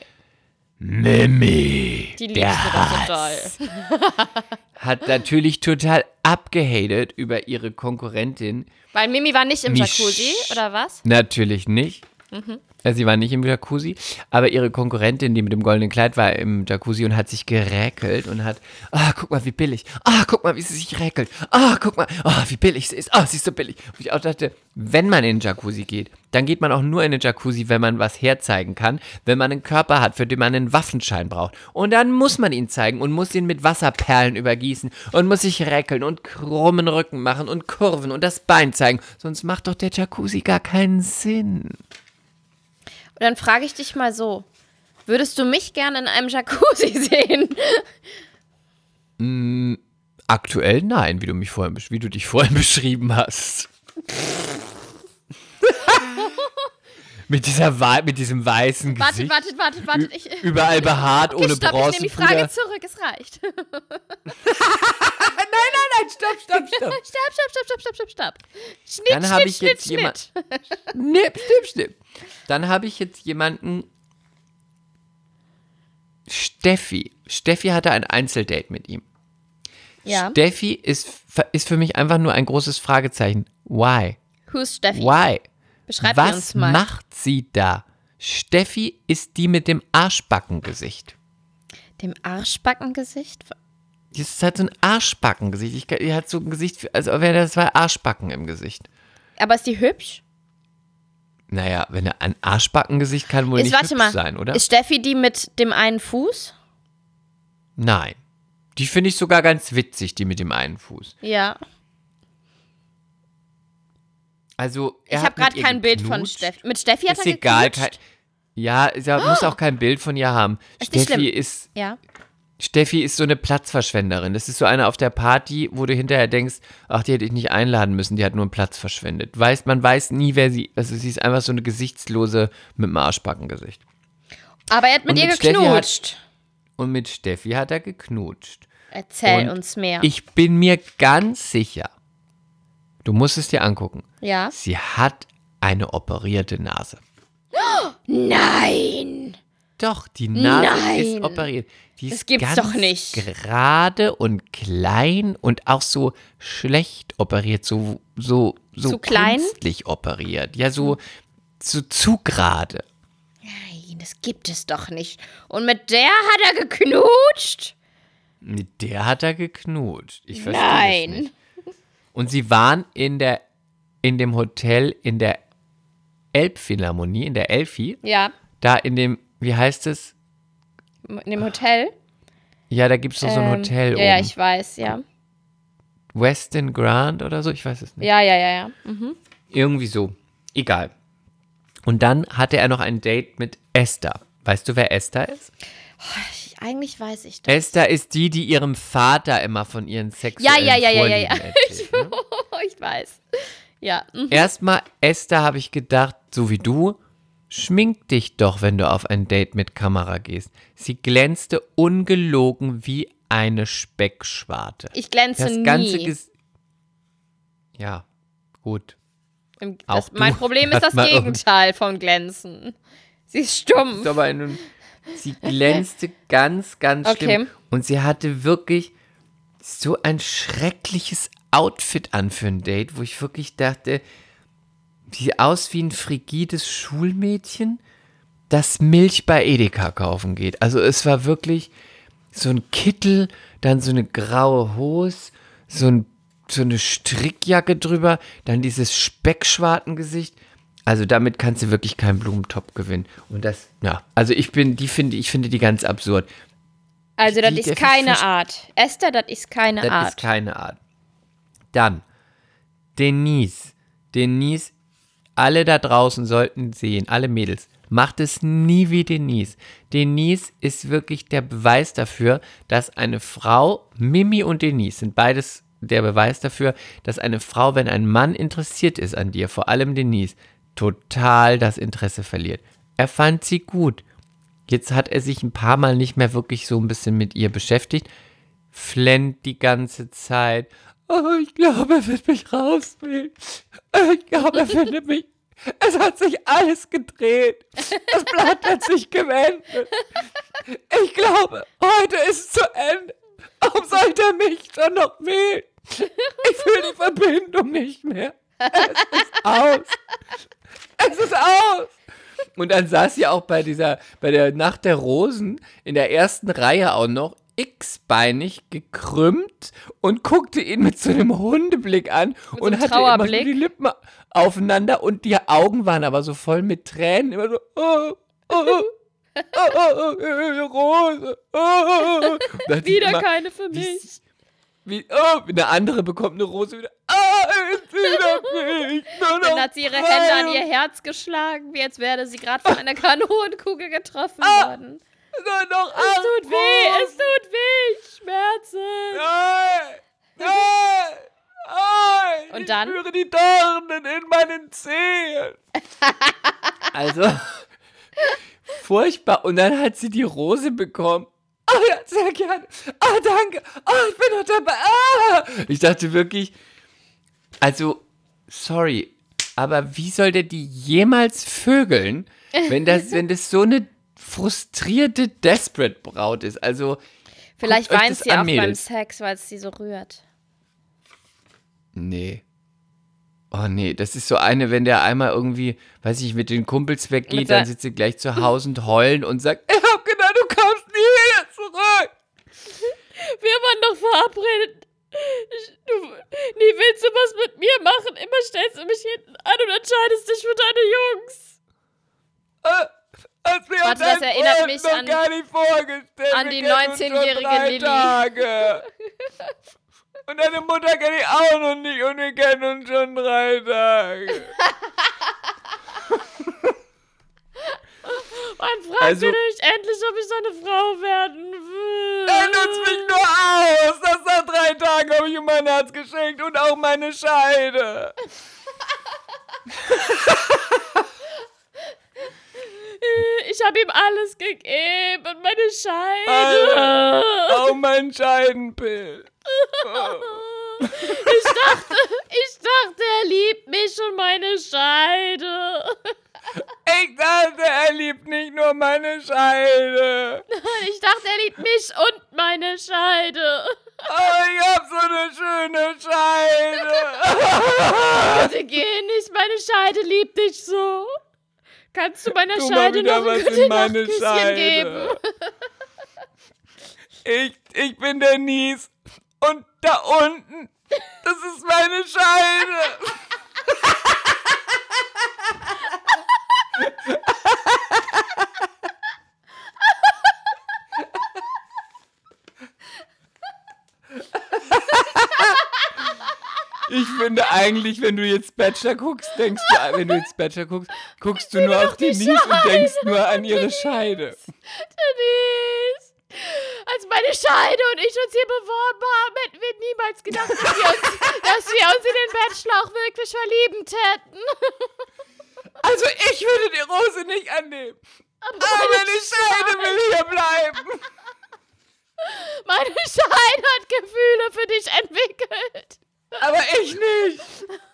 Mimi. Die der liebst du doch total. hat natürlich total abgehatet über ihre Konkurrentin. Weil Mimi war nicht im Mich- Jacuzzi, oder was? Natürlich nicht. Mhm. Sie war nicht im Jacuzzi, aber ihre Konkurrentin, die mit dem goldenen Kleid war im Jacuzzi und hat sich geräkelt und hat, ah, guck mal, wie billig. Ah, guck mal, wie sie sich räkelt. Ah, guck mal, ah, wie billig sie ist. Ah, sie ist so billig. Und ich auch dachte, wenn man in den Jacuzzi geht, dann geht man auch nur in den Jacuzzi, wenn man was herzeigen kann, wenn man einen Körper hat, für den man einen Waffenschein braucht. Und dann muss man ihn zeigen und muss ihn mit Wasserperlen übergießen und muss sich räkeln und krummen Rücken machen und Kurven und das Bein zeigen. Sonst macht doch der Jacuzzi gar keinen Sinn. Und dann frage ich dich mal so: Würdest du mich gerne in einem Jacuzzi sehen? Aktuell nein, wie du mich vorhin, wie du dich vorhin beschrieben hast. Mit, dieser, mit diesem weißen Wartet, Gesicht. wartet, wartet, wartet. Ich, okay, Überall behaart, ohne stopp, ich nehme die Frage zurück. Es reicht. Nein, stopp, stopp, stopp. stopp, stopp, stopp, stopp, stopp, stopp, stopp. Schnitt, Dann hab Schnitt, ich jetzt jemand- Schnitt. Schnipp, schnipp, schnipp. Dann habe ich jetzt jemanden. Steffi. Steffi hatte ein Einzeldate mit ihm. Ja. Steffi ist, ist für mich einfach nur ein großes Fragezeichen. Why? Who's Steffi? Why? Beschreib Was uns mal. macht sie da? Steffi ist die mit dem Arschbackengesicht. Dem Arschbackengesicht? Die ist halt so ein Arschbackengesicht. Ich, die hat so ein Gesicht, für- als wäre das zwei Arschbacken im Gesicht. Aber ist die hübsch? Naja, wenn er ein Arschbackengesicht kann wohl Ist, nicht hübsch mal, sein, oder? ist Steffi die mit dem einen Fuß? Nein. Die finde ich sogar ganz witzig, die mit dem einen Fuß. Ja. Also, er Ich hat habe gerade kein Bild von. Steffi. Mit Steffi hat Ist er egal. Kein, ja, er muss auch kein Bild von ihr haben. Ist Steffi ist, Ja. Steffi ist so eine Platzverschwenderin. Das ist so eine auf der Party, wo du hinterher denkst, ach, die hätte ich nicht einladen müssen, die hat nur einen Platz verschwendet. Weiß, man weiß nie, wer sie Also sie ist einfach so eine gesichtslose mit dem Arschbackengesicht. Aber er hat mit Und ihr mit Steffi hat- geknutscht. Und mit Steffi hat er geknutscht. Erzähl Und uns mehr. Ich bin mir ganz sicher, du musst es dir angucken, ja. sie hat eine operierte Nase. Nein. Doch, die Nase Nein. ist operiert. Die ist Das gibt's ganz doch nicht. gerade und klein und auch so schlecht operiert, so so so Zu klein? künstlich operiert. Ja, so so zu gerade. Nein, das gibt es doch nicht. Und mit der hat er geknutscht? Mit der hat er geknutscht. Ich verstehe das Nein. nicht. Und sie waren in der in dem Hotel in der Elbphilharmonie, in der Elfi, Ja. da in dem, wie heißt es? In dem Hotel? Ja, da gibt es doch so ein Ähm, Hotel Ja, oben. ja, ich weiß, ja. Westin Grand oder so, ich weiß es nicht. Ja, ja, ja, ja. Mhm. Irgendwie so. Egal. Und dann hatte er noch ein Date mit Esther. Weißt du, wer Esther ist? Ich, eigentlich weiß ich das. Esther ist die, die ihrem Vater immer von ihren Ja, sexuellen ja, ja, ja, ja, ja. Vorlieben erzählt, ne? ich weiß. Ja. mhm. Erstmal, Esther, habe ich gedacht, so wie du, schmink dich doch, wenn du auf ein Date mit Kamera gehst. Sie glänzte ungelogen wie eine Speckschwarte. Ich glänze das ganze nie. Ges Ja, gut. Im, das, mein Problem ist das Gegenteil von glänzen. Sie ist stumpf. Ist aber ein, sie glänzte ganz, ganz Okay. schlimm. Und sie hatte wirklich so ein schreckliches Outfit an für ein Date, wo ich wirklich dachte, sieht aus wie ein frigides Schulmädchen, das Milch bei Edeka kaufen geht. Also es war wirklich so ein Kittel, dann so eine graue Hose, so, ein, so eine Strickjacke drüber, dann dieses Speckschwartengesicht. Also damit kannst du wirklich keinen Blumentopf gewinnen. Und das, ja, also ich bin, die finde, ich finde die ganz absurd. Also, das die- ist keine Art. Esther, das ist keine Das Art. ist keine Art. Dann, Denise. Denise, alle da draußen sollten sehen, alle Mädels, macht es nie wie Denise. Denise ist wirklich der Beweis dafür, dass eine Frau, Mimi und Denise sind beides der Beweis dafür, dass eine Frau, wenn ein Mann interessiert ist an dir, vor allem Denise, total das Interesse verliert. Er fand sie gut. Jetzt hat er sich ein paar Mal nicht mehr wirklich so ein bisschen mit ihr beschäftigt, flennt die ganze Zeit. Oh, ich glaube, er wird mich rauswählen. Ich glaube, er findet mich. Es hat sich alles gedreht. Das Blatt hat sich gewendet. Ich glaube, heute ist es zu Ende. Warum sollte er mich schon noch wählen? Ich fühle die Verbindung nicht mehr. Es ist aus. Es ist aus. Und dann saß sie auch bei dieser, bei der Nacht der Rosen in der ersten Reihe auch noch x-beinig gekrümmt und guckte ihn mit so einem Hundeblick an so und einem hatte immer so die Lippen aufeinander und die Augen waren aber so voll mit Tränen, immer so, oh, oh, oh, oh, oh, oh, Rose, oh, oh, oh. Wieder immer- keine für mich. Wie, oh, eine andere bekommt eine Rose wieder. Ah, ist wieder. Nur Dann hat sie ihre Hände an ihr Herz geschlagen, wie als wäre sie gerade von einer Kanonenkugel getroffen Ah. worden. Nur noch Es tut weh, es tut weh, Schmerzen. Nein! Nein! Ah, Und ich dann? spüre die Dornen in meinen Zehen. also, furchtbar. Und dann hat sie die Rose bekommen. Oh ja, sehr gerne. Ah, danke. Oh, ich bin noch dabei. Ah. Ich dachte wirklich, also, sorry, aber wie soll der die jemals vögeln, wenn das, wenn das so eine frustrierte Desperate Braut ist? Also, Vielleicht weint sie auch beim Mädels. Sex, weil es sie so rührt. Nee. Oh nee, das ist so eine, wenn der einmal irgendwie, weiß ich, mit den Kumpels weggeht, dann sitzt sie gleich zu Hause und heulen und sagt, ich hab gedacht, du kommst nie wieder zurück. Wir waren doch verabredet. Ich, du, nie willst du was mit mir machen. Immer stellst du mich hinten an und entscheidest dich für deine Jungs. Äh, Hast mir Warte, das erinnert mich an- gar nicht vorgestellt. an Wir die kennen uns schon 19-jährige drei Lilly. Tage. Und deine Mutter kenne ich auch noch nicht und wir kennen uns schon drei Tage. Man fragt Also- mich endlich, ob ich seine Frau werden will. Er nutzt mich nur aus. Das nach drei Tagen habe ich ihm mein Herz geschenkt und auch meine Scheide. Ich habe ihm alles gegeben und meine Scheide. Auch mein Scheidenpilz. Ich dachte, ich dachte, er liebt mich und meine Scheide. Ich dachte, er liebt nicht nur meine Scheide. Ich dachte, er liebt mich und meine Scheide. Oh, ich hab so eine schöne Scheide. Bitte geh nicht, meine Scheide liebt dich so. Kannst du meiner Tu Scheide noch ein was in meine Nachtküsschen geben? Scheide. Ich, ich bin der Nies. Und da unten, das ist meine Scheide. Ich finde eigentlich, wenn du jetzt Bachelor guckst, denkst du, wenn du jetzt Bachelor guckst, guckst du nur auf die Denise und denkst nur an ihre Scheide. Denise. Als meine Scheide und ich uns hier beworben haben, hätten wir niemals gedacht, dass wir uns, dass wir uns in den Bachelor auch wirklich verlieben täten. Also ich würde die Rose nicht annehmen. Aber Aber meine Scheide will hier bleiben. Meine Scheide hat Gefühle für dich entwickelt. Aber ich nicht.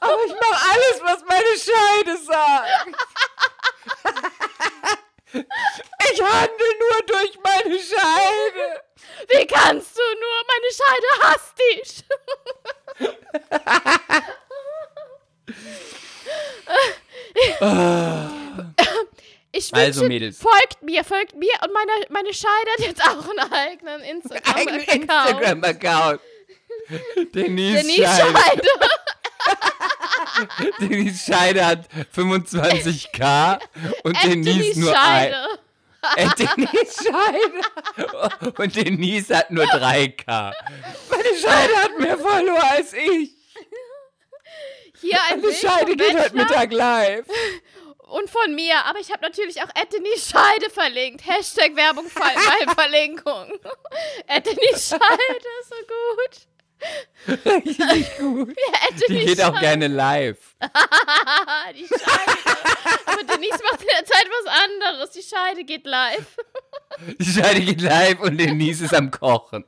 Aber ich mache alles, was meine Scheide sagt. Ich handle nur durch meine Scheide. Wie kannst du nur? Meine Scheide hasst dich. Ich wünsche, Also, Mädels. folgt mir, folgt mir und meine, meine Scheide hat jetzt auch einen eigenen Instagram-Account. Instagram-Account. Denise, Denise Scheide. Scheide. Denise Scheide hat 25k und At Denise Denise nur ein. Scheide. Äh, Denise Scheide. Und Denise hat nur 3k. Meine Scheide hat mehr Follower als ich. Hier ein Meine Bild Scheide geht heute Mittag live. und von mir. Aber ich habe natürlich auch Denise Scheide verlinkt. Hashtag Werbung bei Verlinkung. Denise Scheide, so gut. Richtig gut. Die geht auch Scheide. gerne live. Die Scheide. Aber Denise macht in der Zeit was anderes. Die Scheide geht live. Die Scheide geht live und Denise ist am Kochen.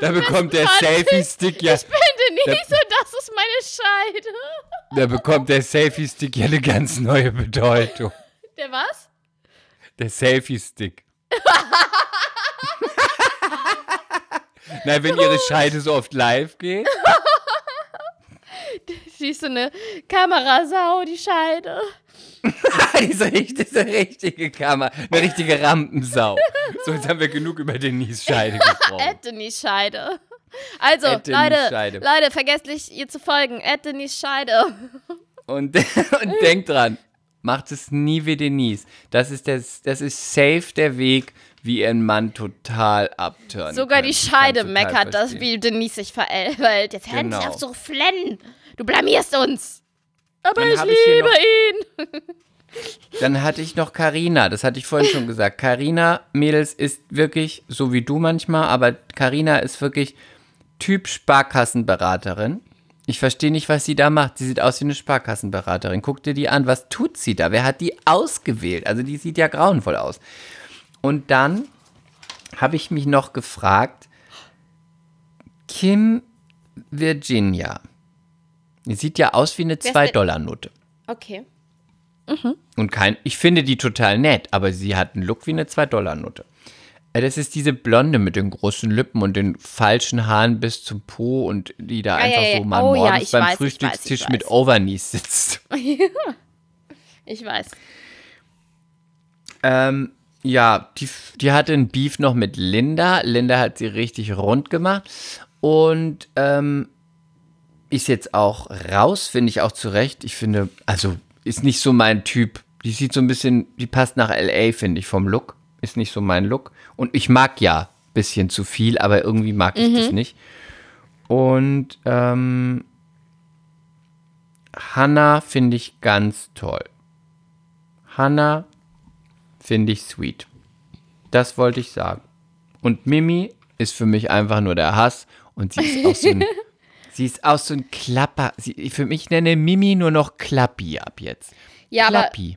Da bekommt der Selfie-Stick ja, Ich bin Denise und das ist meine Scheide. da bekommt der Selfie-Stick ja eine ganz neue Bedeutung. Der was? Der Selfie-Stick. Na, wenn ihre Scheide so oft live geht. Sie ist so eine Kamerasau, die Scheide. diese, diese richtige Kammer. Eine richtige Rampensau. So, jetzt haben wir genug über Denise Scheide gesprochen. At Denise Scheide. Also, Denise Leute, Scheide. Leute, vergesst nicht, ihr zu folgen. At Denise Scheide. Und, und denkt dran, macht es nie wie Denise. Das ist, das, das ist safe der Weg, wie ihr einen Mann total abturnen Sogar die Scheide meckert, dass wie Denise sich verhält. Jetzt hör nicht Genau. auf so flennen. Du blamierst uns. Aber Dann ich hab ich liebe ihn. Dann hatte ich noch Karina, das hatte ich vorhin schon gesagt. Karina Mädels ist wirklich so wie du manchmal, aber Karina ist wirklich Typ Sparkassenberaterin. Ich verstehe nicht, was sie da macht. Sie sieht aus wie eine Sparkassenberaterin. Guck dir die an. Was tut sie da? Wer hat die ausgewählt? Also die sieht ja grauenvoll aus. Und dann habe ich mich noch gefragt, Kim Virginia. Die sieht ja aus wie eine Wer ist denn- 2-Dollar-Note. Okay. Und kein, ich finde die total nett, aber sie hat einen Look wie eine 2-Dollar-Note. Äh, Das ist diese Blonde mit den großen Lippen und den falschen Haaren bis zum Po und die da Ah, ja, einfach ja, so ja. mal Oh, morgens ich beim weiß, ich Frühstückstisch weiß, ich mit weiß. Overknees sitzt. Ich weiß. Ähm, ja, die, die hatte ein Beef noch mit Linda. Linda hat sie richtig rund gemacht. Und ähm, ist jetzt auch raus, finde ich auch zurecht. Ich finde, also ist nicht so mein Typ. Die sieht so ein bisschen, die passt nach LA, finde ich, vom Look. Ist nicht so mein Look. Und ich mag ja ein bisschen zu viel, aber irgendwie mag ich das nicht. Und ähm, Hannah finde ich ganz toll. Hannah finde ich sweet. Das wollte ich sagen. Und Mimi ist für mich einfach nur der Hass und sie ist auch so ein, sie ist auch so ein Klapper. Sie, für mich nenne Mimi nur noch Klappi ab jetzt. Ja, Klappi.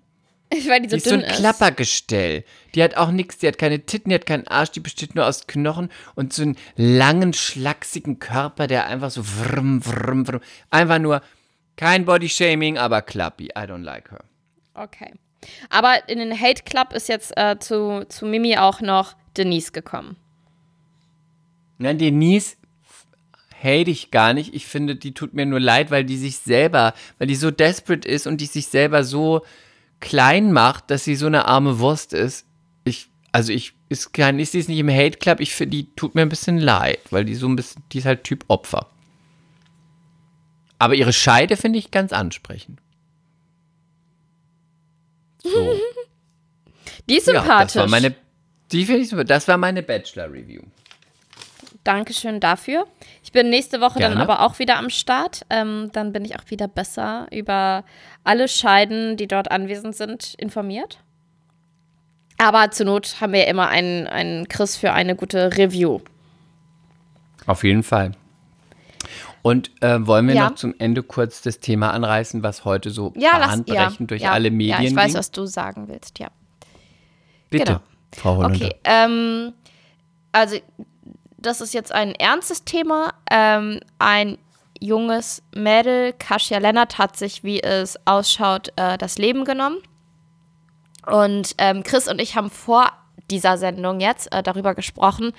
aber weil die so Die ist so ein ist. Klappergestell. Die hat auch nichts, die hat keine Titten, die hat keinen Arsch, die besteht nur aus Knochen und so einen langen, schlachsigen Körper, der einfach so vrm, vrm, vrm. Einfach nur kein Bodyshaming, aber Klappi. I don't like her. Okay. Aber in den Hate Club ist jetzt äh, zu, zu Mimi auch noch Denise gekommen. Nein, Denise hate ich gar nicht. Ich finde, die tut mir nur leid, weil die sich selber, weil die so desperate ist und die sich selber so klein macht, dass sie so eine arme Wurst ist. Ich, also ich, ist kein, ist ist nicht im Hate Club. Ich finde, die tut mir ein bisschen leid, weil die so ein bisschen, die ist halt Typ Opfer. Aber ihre Scheide finde ich ganz ansprechend. So. Die ist ja, sympathisch. das war meine, die finde ich super. Das war meine Bachelor-Review. Dankeschön dafür. Ich bin nächste Woche dann Gerne. aber auch wieder am Start. Ähm, dann bin ich auch wieder besser über alle Scheiden, die dort anwesend sind, informiert. Aber zur Not haben wir immer einen, einen Chris für eine gute Review. Auf jeden Fall. Und äh, wollen wir Ja. noch zum Ende kurz das Thema anreißen, was heute so Ja, lass, ja, bahnbrechend durch ja, alle Medien Ja, ich weiß, ging? was du sagen willst, ja. Bitte, genau. Frau Holländer. Okay, ähm, also das ist jetzt ein ernstes Thema. Ähm, ein junges Mädel, Kasia Lennart, hat sich, wie es ausschaut, äh, das Leben genommen. Und ähm, Chris und ich haben vor dieser Sendung jetzt äh, darüber gesprochen,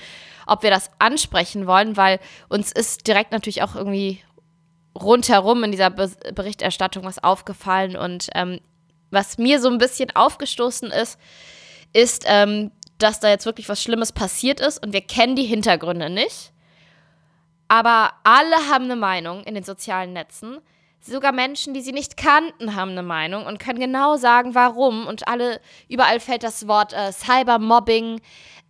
ob wir das ansprechen wollen, weil uns ist direkt natürlich auch irgendwie rundherum in dieser Be Berichterstattung was aufgefallen. Und ähm, was mir so ein bisschen aufgestoßen ist, ist, ähm, dass da jetzt wirklich was Schlimmes passiert ist und wir kennen die Hintergründe nicht. Aber alle haben eine Meinung in den sozialen Netzen. Sogar Menschen, die sie nicht kannten, haben eine Meinung und können genau sagen, warum. Und alle, überall fällt das Wort äh, Cybermobbing,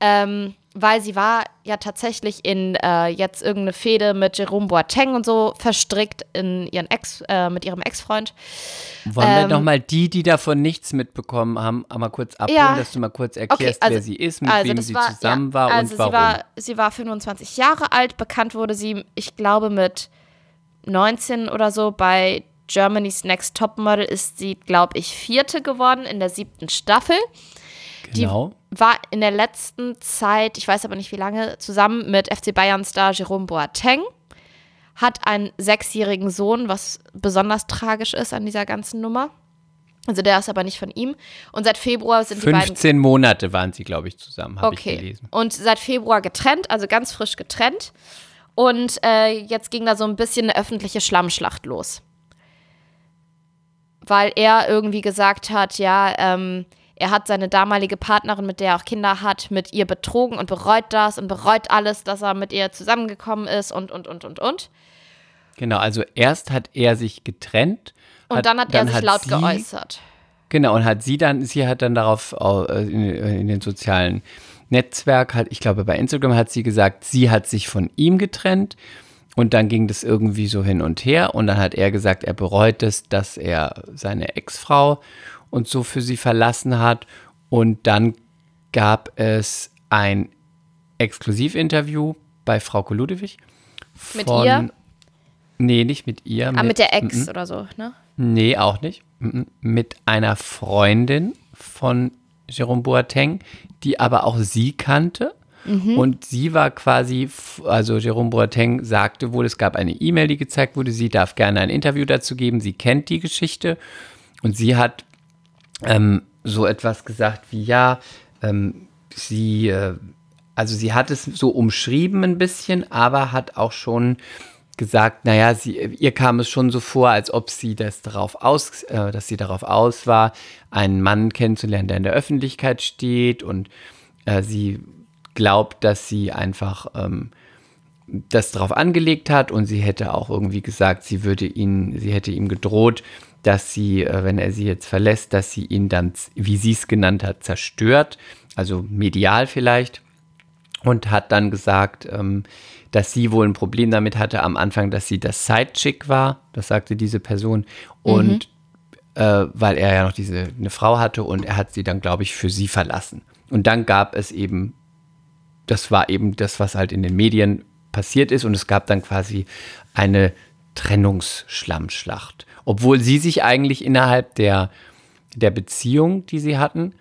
ähm, weil sie war ja tatsächlich in äh, jetzt irgendeine Fehde mit Jerome Boateng und so verstrickt in ihren Ex, äh, mit ihrem Ex-Freund. Wollen wir ähm, nochmal die, die davon nichts mitbekommen haben, einmal kurz abholen, Ja. dass du mal kurz erklärst, also- wer sie ist, mit also wem sie war- zusammen ja, war also und warum. Sie war, sie war 25 Jahre alt, bekannt wurde sie, ich glaube, mit 19 oder so bei Germany's Next Topmodel ist sie, glaube ich, vierte geworden in der siebten Staffel. Genau. War in der letzten Zeit, ich weiß aber nicht wie lange, zusammen mit FC Bayern-Star Jerome Boateng. Hat einen sechsjährigen Sohn, was besonders tragisch ist an dieser ganzen Nummer. Also der ist aber nicht von ihm. Und seit Februar sind die beiden 15 Monate waren sie, glaube ich, zusammen, habe ich Okay. gelesen. Und seit Februar getrennt, also ganz frisch getrennt. Und äh, jetzt ging da so ein bisschen eine öffentliche Schlammschlacht los. Weil er irgendwie gesagt hat, ja, ähm, er hat seine damalige Partnerin, mit der er auch Kinder hat, mit ihr betrogen und bereut das und bereut alles, dass er mit ihr zusammengekommen ist und, und, und, und, und. Genau, also erst hat er sich getrennt. Und dann hat er sich laut sie, geäußert. Genau, und hat sie dann, sie hat dann darauf äh, in, in den sozialen Netzwerk, halt, ich glaube bei Instagram hat sie gesagt, sie hat sich von ihm getrennt und dann ging das irgendwie so hin und her und dann hat er gesagt, er bereut es, dass er seine Ex-Frau und so für sie verlassen hat und dann gab es ein Exklusivinterview bei Frau Ludewig Mit ihr? Nee, nicht mit ihr. Ah, mit der Ex Mhm. oder so, ne? Nee, auch nicht. Mhm. Mit einer Freundin von Jerome Boateng, die aber auch sie kannte. Und sie war quasi, also Jerome Boateng sagte wohl, es gab eine E-Mail, die gezeigt wurde, sie darf gerne ein Interview dazu geben, sie kennt die Geschichte. Und sie hat ähm, so etwas gesagt wie, ja, ähm, sie, äh, also sie hat es so umschrieben ein bisschen, aber hat auch schon gesagt, naja, sie, ihr kam es schon so vor, als ob sie das darauf aus, äh, dass sie darauf aus war, einen Mann kennenzulernen, der in der Öffentlichkeit steht und äh, sie glaubt, dass sie einfach ähm, das darauf angelegt hat und sie hätte auch irgendwie gesagt, sie würde ihn, sie hätte ihm gedroht, dass sie, äh, wenn er sie jetzt verlässt, dass sie ihn dann, wie sie es genannt hat, zerstört, also medial vielleicht. Und hat dann gesagt, ähm, dass sie wohl ein Problem damit hatte am Anfang, dass sie das Sidechick war, das sagte diese Person, und äh, weil er ja noch diese eine Frau hatte und er hat sie dann, glaube ich, für sie verlassen. Und dann gab es eben, das war eben das, was halt in den Medien passiert ist, und es gab dann quasi eine Trennungsschlammschlacht. Obwohl sie sich eigentlich innerhalb der, der Beziehung, die sie hatten,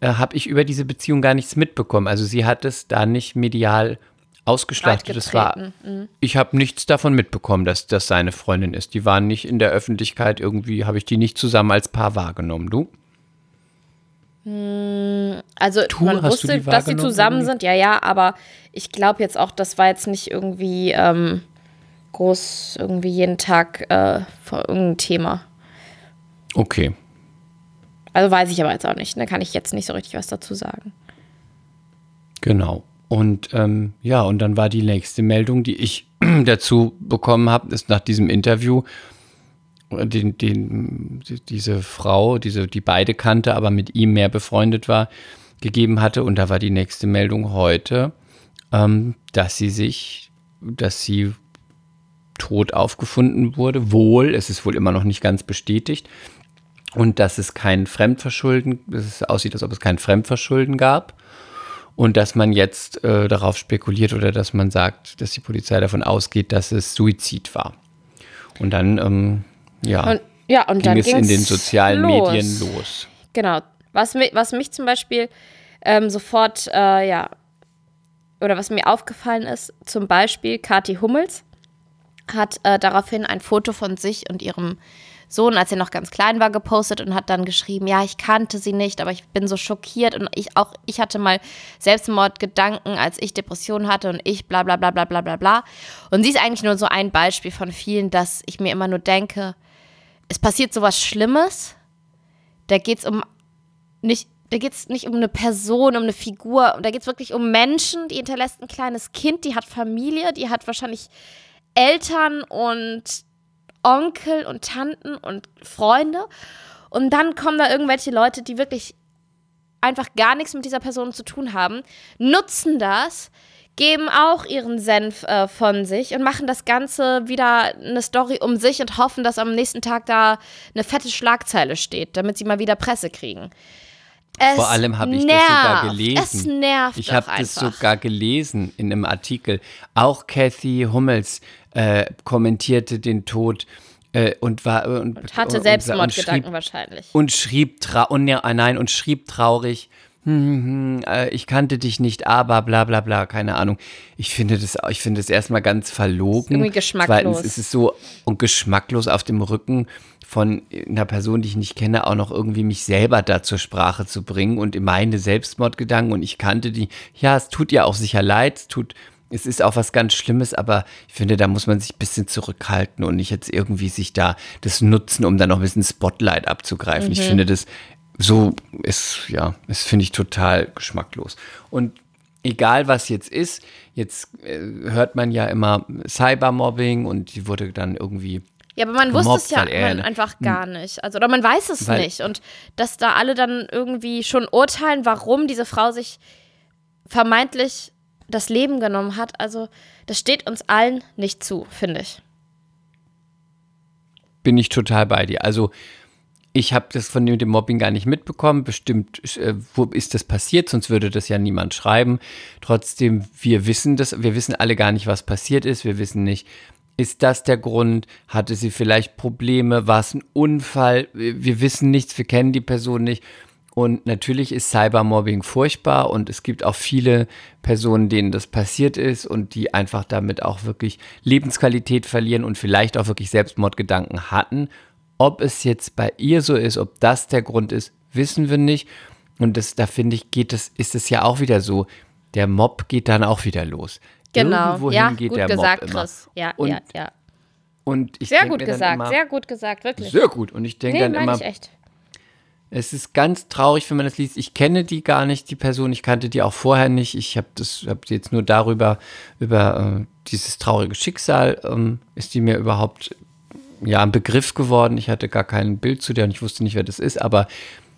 äh, habe ich über diese Beziehung gar nichts mitbekommen. Also sie hat es da nicht medial ausgeschlachtet. Das war, Breitgetreten, ich habe nichts davon mitbekommen, dass das seine Freundin ist. Die waren nicht in der Öffentlichkeit, irgendwie habe ich die nicht zusammen als Paar wahrgenommen. Du? Also Tu, man du wusste, dass sie zusammen Emily? sind, ja, ja, aber ich glaube jetzt auch, das war jetzt nicht irgendwie ähm, groß irgendwie jeden Tag äh, vor irgendeinem Thema. Okay. Also weiß ich aber jetzt auch nicht, da kann ich jetzt nicht so richtig was dazu sagen. Genau. Und ähm, ja, und dann war die nächste Meldung, die ich dazu bekommen habe, ist nach diesem Interview, äh, den, den, die- diese Frau, diese, die beide kannte, aber mit ihm mehr befreundet war, gegeben hatte. Und da war die nächste Meldung heute, ähm, dass sie sich, dass sie tot aufgefunden wurde. Wohl, es ist wohl immer noch nicht ganz bestätigt. Und dass es kein Fremdverschulden, dass es aussieht, als ob es kein Fremdverschulden gab. Und dass man jetzt äh, darauf spekuliert oder dass man sagt, dass die Polizei davon ausgeht, dass es Suizid war. Und dann, ähm, ja, Und ja, und ging dann es in den sozialen los. Medien los. Genau. Was, mi was mich zum Beispiel ähm, sofort, äh, ja, oder was mir aufgefallen ist, zum Beispiel Kathi Hummels hat äh, daraufhin ein Foto von sich und ihrem Sohn, als er noch ganz klein war, gepostet und hat dann geschrieben, ja, ich kannte sie nicht, aber ich bin so schockiert und ich auch, ich hatte mal Selbstmordgedanken, als ich Depressionen hatte und ich bla bla bla bla bla bla bla. Und sie ist eigentlich nur so ein Beispiel von vielen, dass ich mir immer nur denke, es passiert sowas Schlimmes, da geht es um nicht, da geht es nicht um eine Person, um eine Figur, da geht es wirklich um Menschen, die hinterlässt ein kleines Kind, die hat Familie, die hat wahrscheinlich Eltern und Onkel und Tanten und Freunde. Und dann kommen da irgendwelche Leute, die wirklich einfach gar nichts mit dieser Person zu tun haben, nutzen das, geben auch ihren Senf äh, von sich und machen das Ganze wieder eine Story um sich und hoffen, dass am nächsten Tag da eine fette Schlagzeile steht, damit sie mal wieder Presse kriegen. Es Vor allem habe ich nervt. das sogar gelesen. Es nervt Ich habe das sogar gelesen in einem Artikel. Auch Kathy Hummels äh, kommentierte den Tod äh, und war und, Hatte und- Selbstmordgedanken und schrieb, wahrscheinlich. und schrieb trau und ja, nein und schrieb traurig. Hm, hm, hm, äh, ich kannte dich nicht, aber bla bla bla, keine Ahnung. Ich finde das, ich finde das erstmal ganz verlogen. irgendwie geschmacklos. Zweitens ist es so und geschmacklos auf dem Rücken von einer Person, die ich nicht kenne, auch noch irgendwie mich selber da zur Sprache zu bringen und meine Selbstmordgedanken und ich kannte die. Ja, es tut ihr auch sicher leid, es tut, es ist auch was ganz Schlimmes, aber ich finde, da muss man sich ein bisschen zurückhalten und nicht jetzt irgendwie sich da das nutzen, um dann noch ein bisschen Spotlight abzugreifen. Ich finde das so ist, ja, das finde ich total geschmacklos. Und egal was jetzt ist, jetzt äh, hört man ja immer Cybermobbing und die wurde dann irgendwie Ja, aber man wusste gemobbt, es ja man einfach gar nicht. Also, oder man weiß es nicht. Und dass da alle dann irgendwie schon urteilen, warum diese Frau sich vermeintlich das Leben genommen hat. Also, das steht uns allen nicht zu, finde ich. bin ich total bei dir. Also ich habe das von dem Mobbing gar nicht mitbekommen. Bestimmt, äh, wo ist das passiert? Sonst würde das ja niemand schreiben. Trotzdem, wir wissen das, wir wissen alle gar nicht, was passiert ist. Wir wissen nicht, ist das der Grund? Hatte sie vielleicht Probleme? War es ein Unfall? Wir wissen nichts, wir kennen die Person nicht. Und natürlich ist Cybermobbing furchtbar und es gibt auch viele Personen, denen das passiert ist und die einfach damit auch wirklich Lebensqualität verlieren und vielleicht auch wirklich Selbstmordgedanken hatten ob es jetzt bei ihr so ist, ob das der Grund ist, wissen wir nicht. Und das, da finde ich, geht es, ist es ja auch wieder so. Der Mob geht dann auch wieder los. Genau, Irgendwohin ja, geht gut der gesagt, Mob Chris. Ja, und, ja, ja. Und ich sehr gut gesagt, immer, sehr gut gesagt, wirklich. Sehr gut. Und ich denke nee, dann immer, echt. Es ist ganz traurig, wenn man das liest. Ich kenne die gar nicht, die Person. Ich kannte die auch vorher nicht. Ich habe das, habe jetzt nur darüber, über äh, dieses traurige Schicksal, ähm, ist die mir überhaupt ja, ein Begriff geworden. Ich hatte gar kein Bild zu der und ich wusste nicht, wer das ist. Aber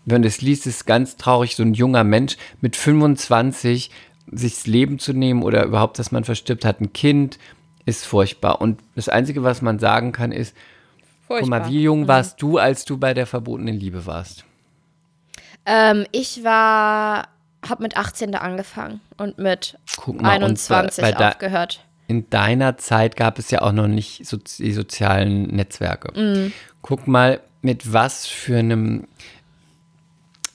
wenn du es liest, ist es ganz traurig, so ein junger Mensch mit 25 sich das Leben zu nehmen oder überhaupt, dass man verstirbt, hat ein Kind, ist furchtbar. Und das Einzige, was man sagen kann, ist, furchtbar. guck mal, wie jung mhm. warst du, als du bei der verbotenen Liebe warst? Ähm, ich war, habe mit 18 da angefangen und mit mal, 21 und aufgehört in deiner Zeit gab es ja auch noch nicht so, die sozialen Netzwerke. Mhm. Guck mal, mit was für einem,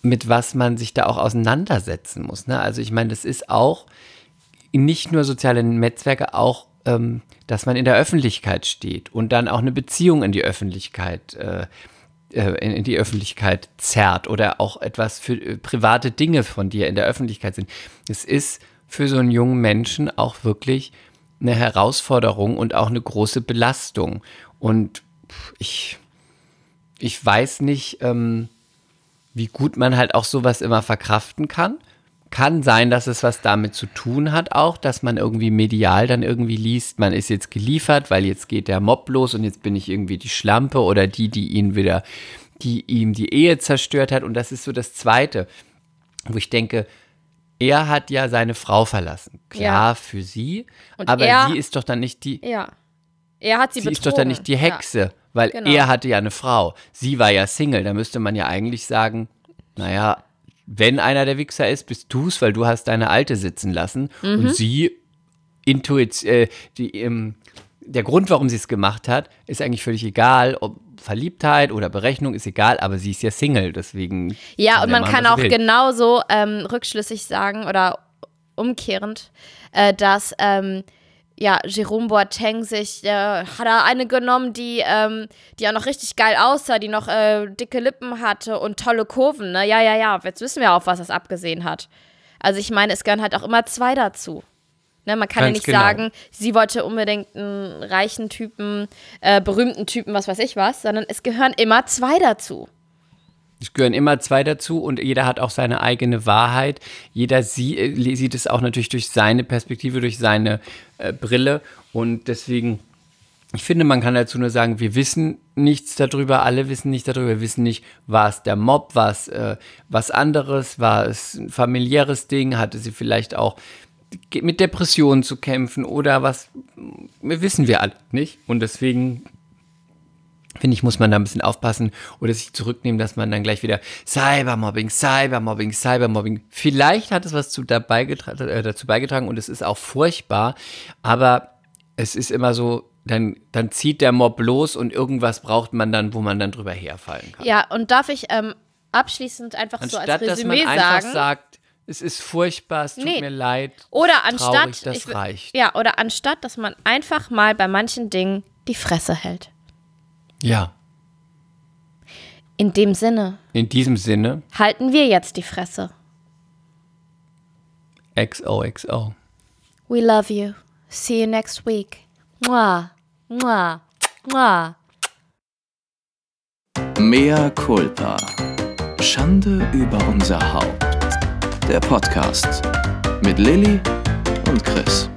mit was man sich da auch auseinandersetzen muss. Ne? Also ich meine, das ist auch nicht nur soziale Netzwerke, auch, ähm, dass man in der Öffentlichkeit steht und dann auch eine Beziehung in die Öffentlichkeit äh, äh in, in die Öffentlichkeit zerrt oder auch etwas für äh, private Dinge von dir in der Öffentlichkeit sind. Es ist für so einen jungen Menschen auch wirklich eine Herausforderung und auch eine große Belastung. Und ich, ich weiß nicht, ähm, wie gut man halt auch sowas immer verkraften kann. Kann sein, dass es was damit zu tun hat, auch, dass man irgendwie medial dann irgendwie liest, man ist jetzt geliefert, weil jetzt geht der Mob los und jetzt bin ich irgendwie die Schlampe oder die, die ihn wieder, die ihm die Ehe zerstört hat. Und das ist so das Zweite, wo ich denke, er hat ja seine Frau verlassen. Klar, ja. für sie. Und aber er, sie ist doch dann nicht die. Ja. Er hat sie, sie ist doch dann nicht die Hexe, ja. weil genau. er hatte ja eine Frau. Sie war ja Single. Da müsste man ja eigentlich sagen, naja, wenn einer der Wichser ist, bist du es, weil du hast deine Alte sitzen lassen. Mhm. Und sie, Intuit, äh, die, ähm, der Grund, warum sie es gemacht hat, ist eigentlich völlig egal, ob Verliebtheit oder Berechnung ist egal, aber sie ist ja Single, deswegen. Ja, und man kann auch will. genauso ähm, rückschlüssig sagen oder umkehrend, äh, dass ähm, ja, Jerome Boateng sich, äh, hat er eine genommen, die, ähm, die auch noch richtig geil aussah, die noch äh, dicke Lippen hatte und tolle Kurven, ne? Ja, ja, ja, jetzt wissen wir auch, was das abgesehen hat. Also ich meine, es gehören halt auch immer zwei dazu. Ne, man kann Ganz ja nicht genau. sagen, sie wollte unbedingt einen reichen Typen, äh, berühmten Typen, was weiß ich was, sondern es gehören immer zwei dazu. Es gehören immer zwei dazu und jeder hat auch seine eigene Wahrheit. Jeder sie, äh, sieht es auch natürlich durch seine Perspektive, durch seine äh, Brille. Und deswegen, ich finde, man kann dazu nur sagen, wir wissen nichts darüber, alle wissen nichts darüber. Wir wissen nicht, war es der Mob, war es äh, was anderes, war es ein familiäres Ding, hatte sie vielleicht auch mit Depressionen zu kämpfen oder was, wissen wir alle nicht. Und deswegen finde ich, muss man da ein bisschen aufpassen oder sich zurücknehmen, dass man dann gleich wieder Cybermobbing, Cybermobbing, Cybermobbing. Vielleicht hat es was zu dabei äh, dazu beigetragen und es ist auch furchtbar, aber es ist immer so, dann, dann zieht der Mob los und irgendwas braucht man dann, wo man dann drüber herfallen kann. Ja, und darf ich ähm, abschließend einfach Anstatt, so als Resümee dass man sagen, einfach sagt, es ist furchtbar, es tut nee. mir leid. Oder anstatt, traurig, das ich, reicht. Ja, oder anstatt, dass man einfach mal bei manchen Dingen die Fresse hält. Ja. In dem Sinne. In diesem Sinne. Halten wir jetzt die Fresse. XOXO. We love you. See you next week. Mua. Mua. Mua. Mea culpa. Schande über unser Haupt der Podcast mit Lilly und Chris.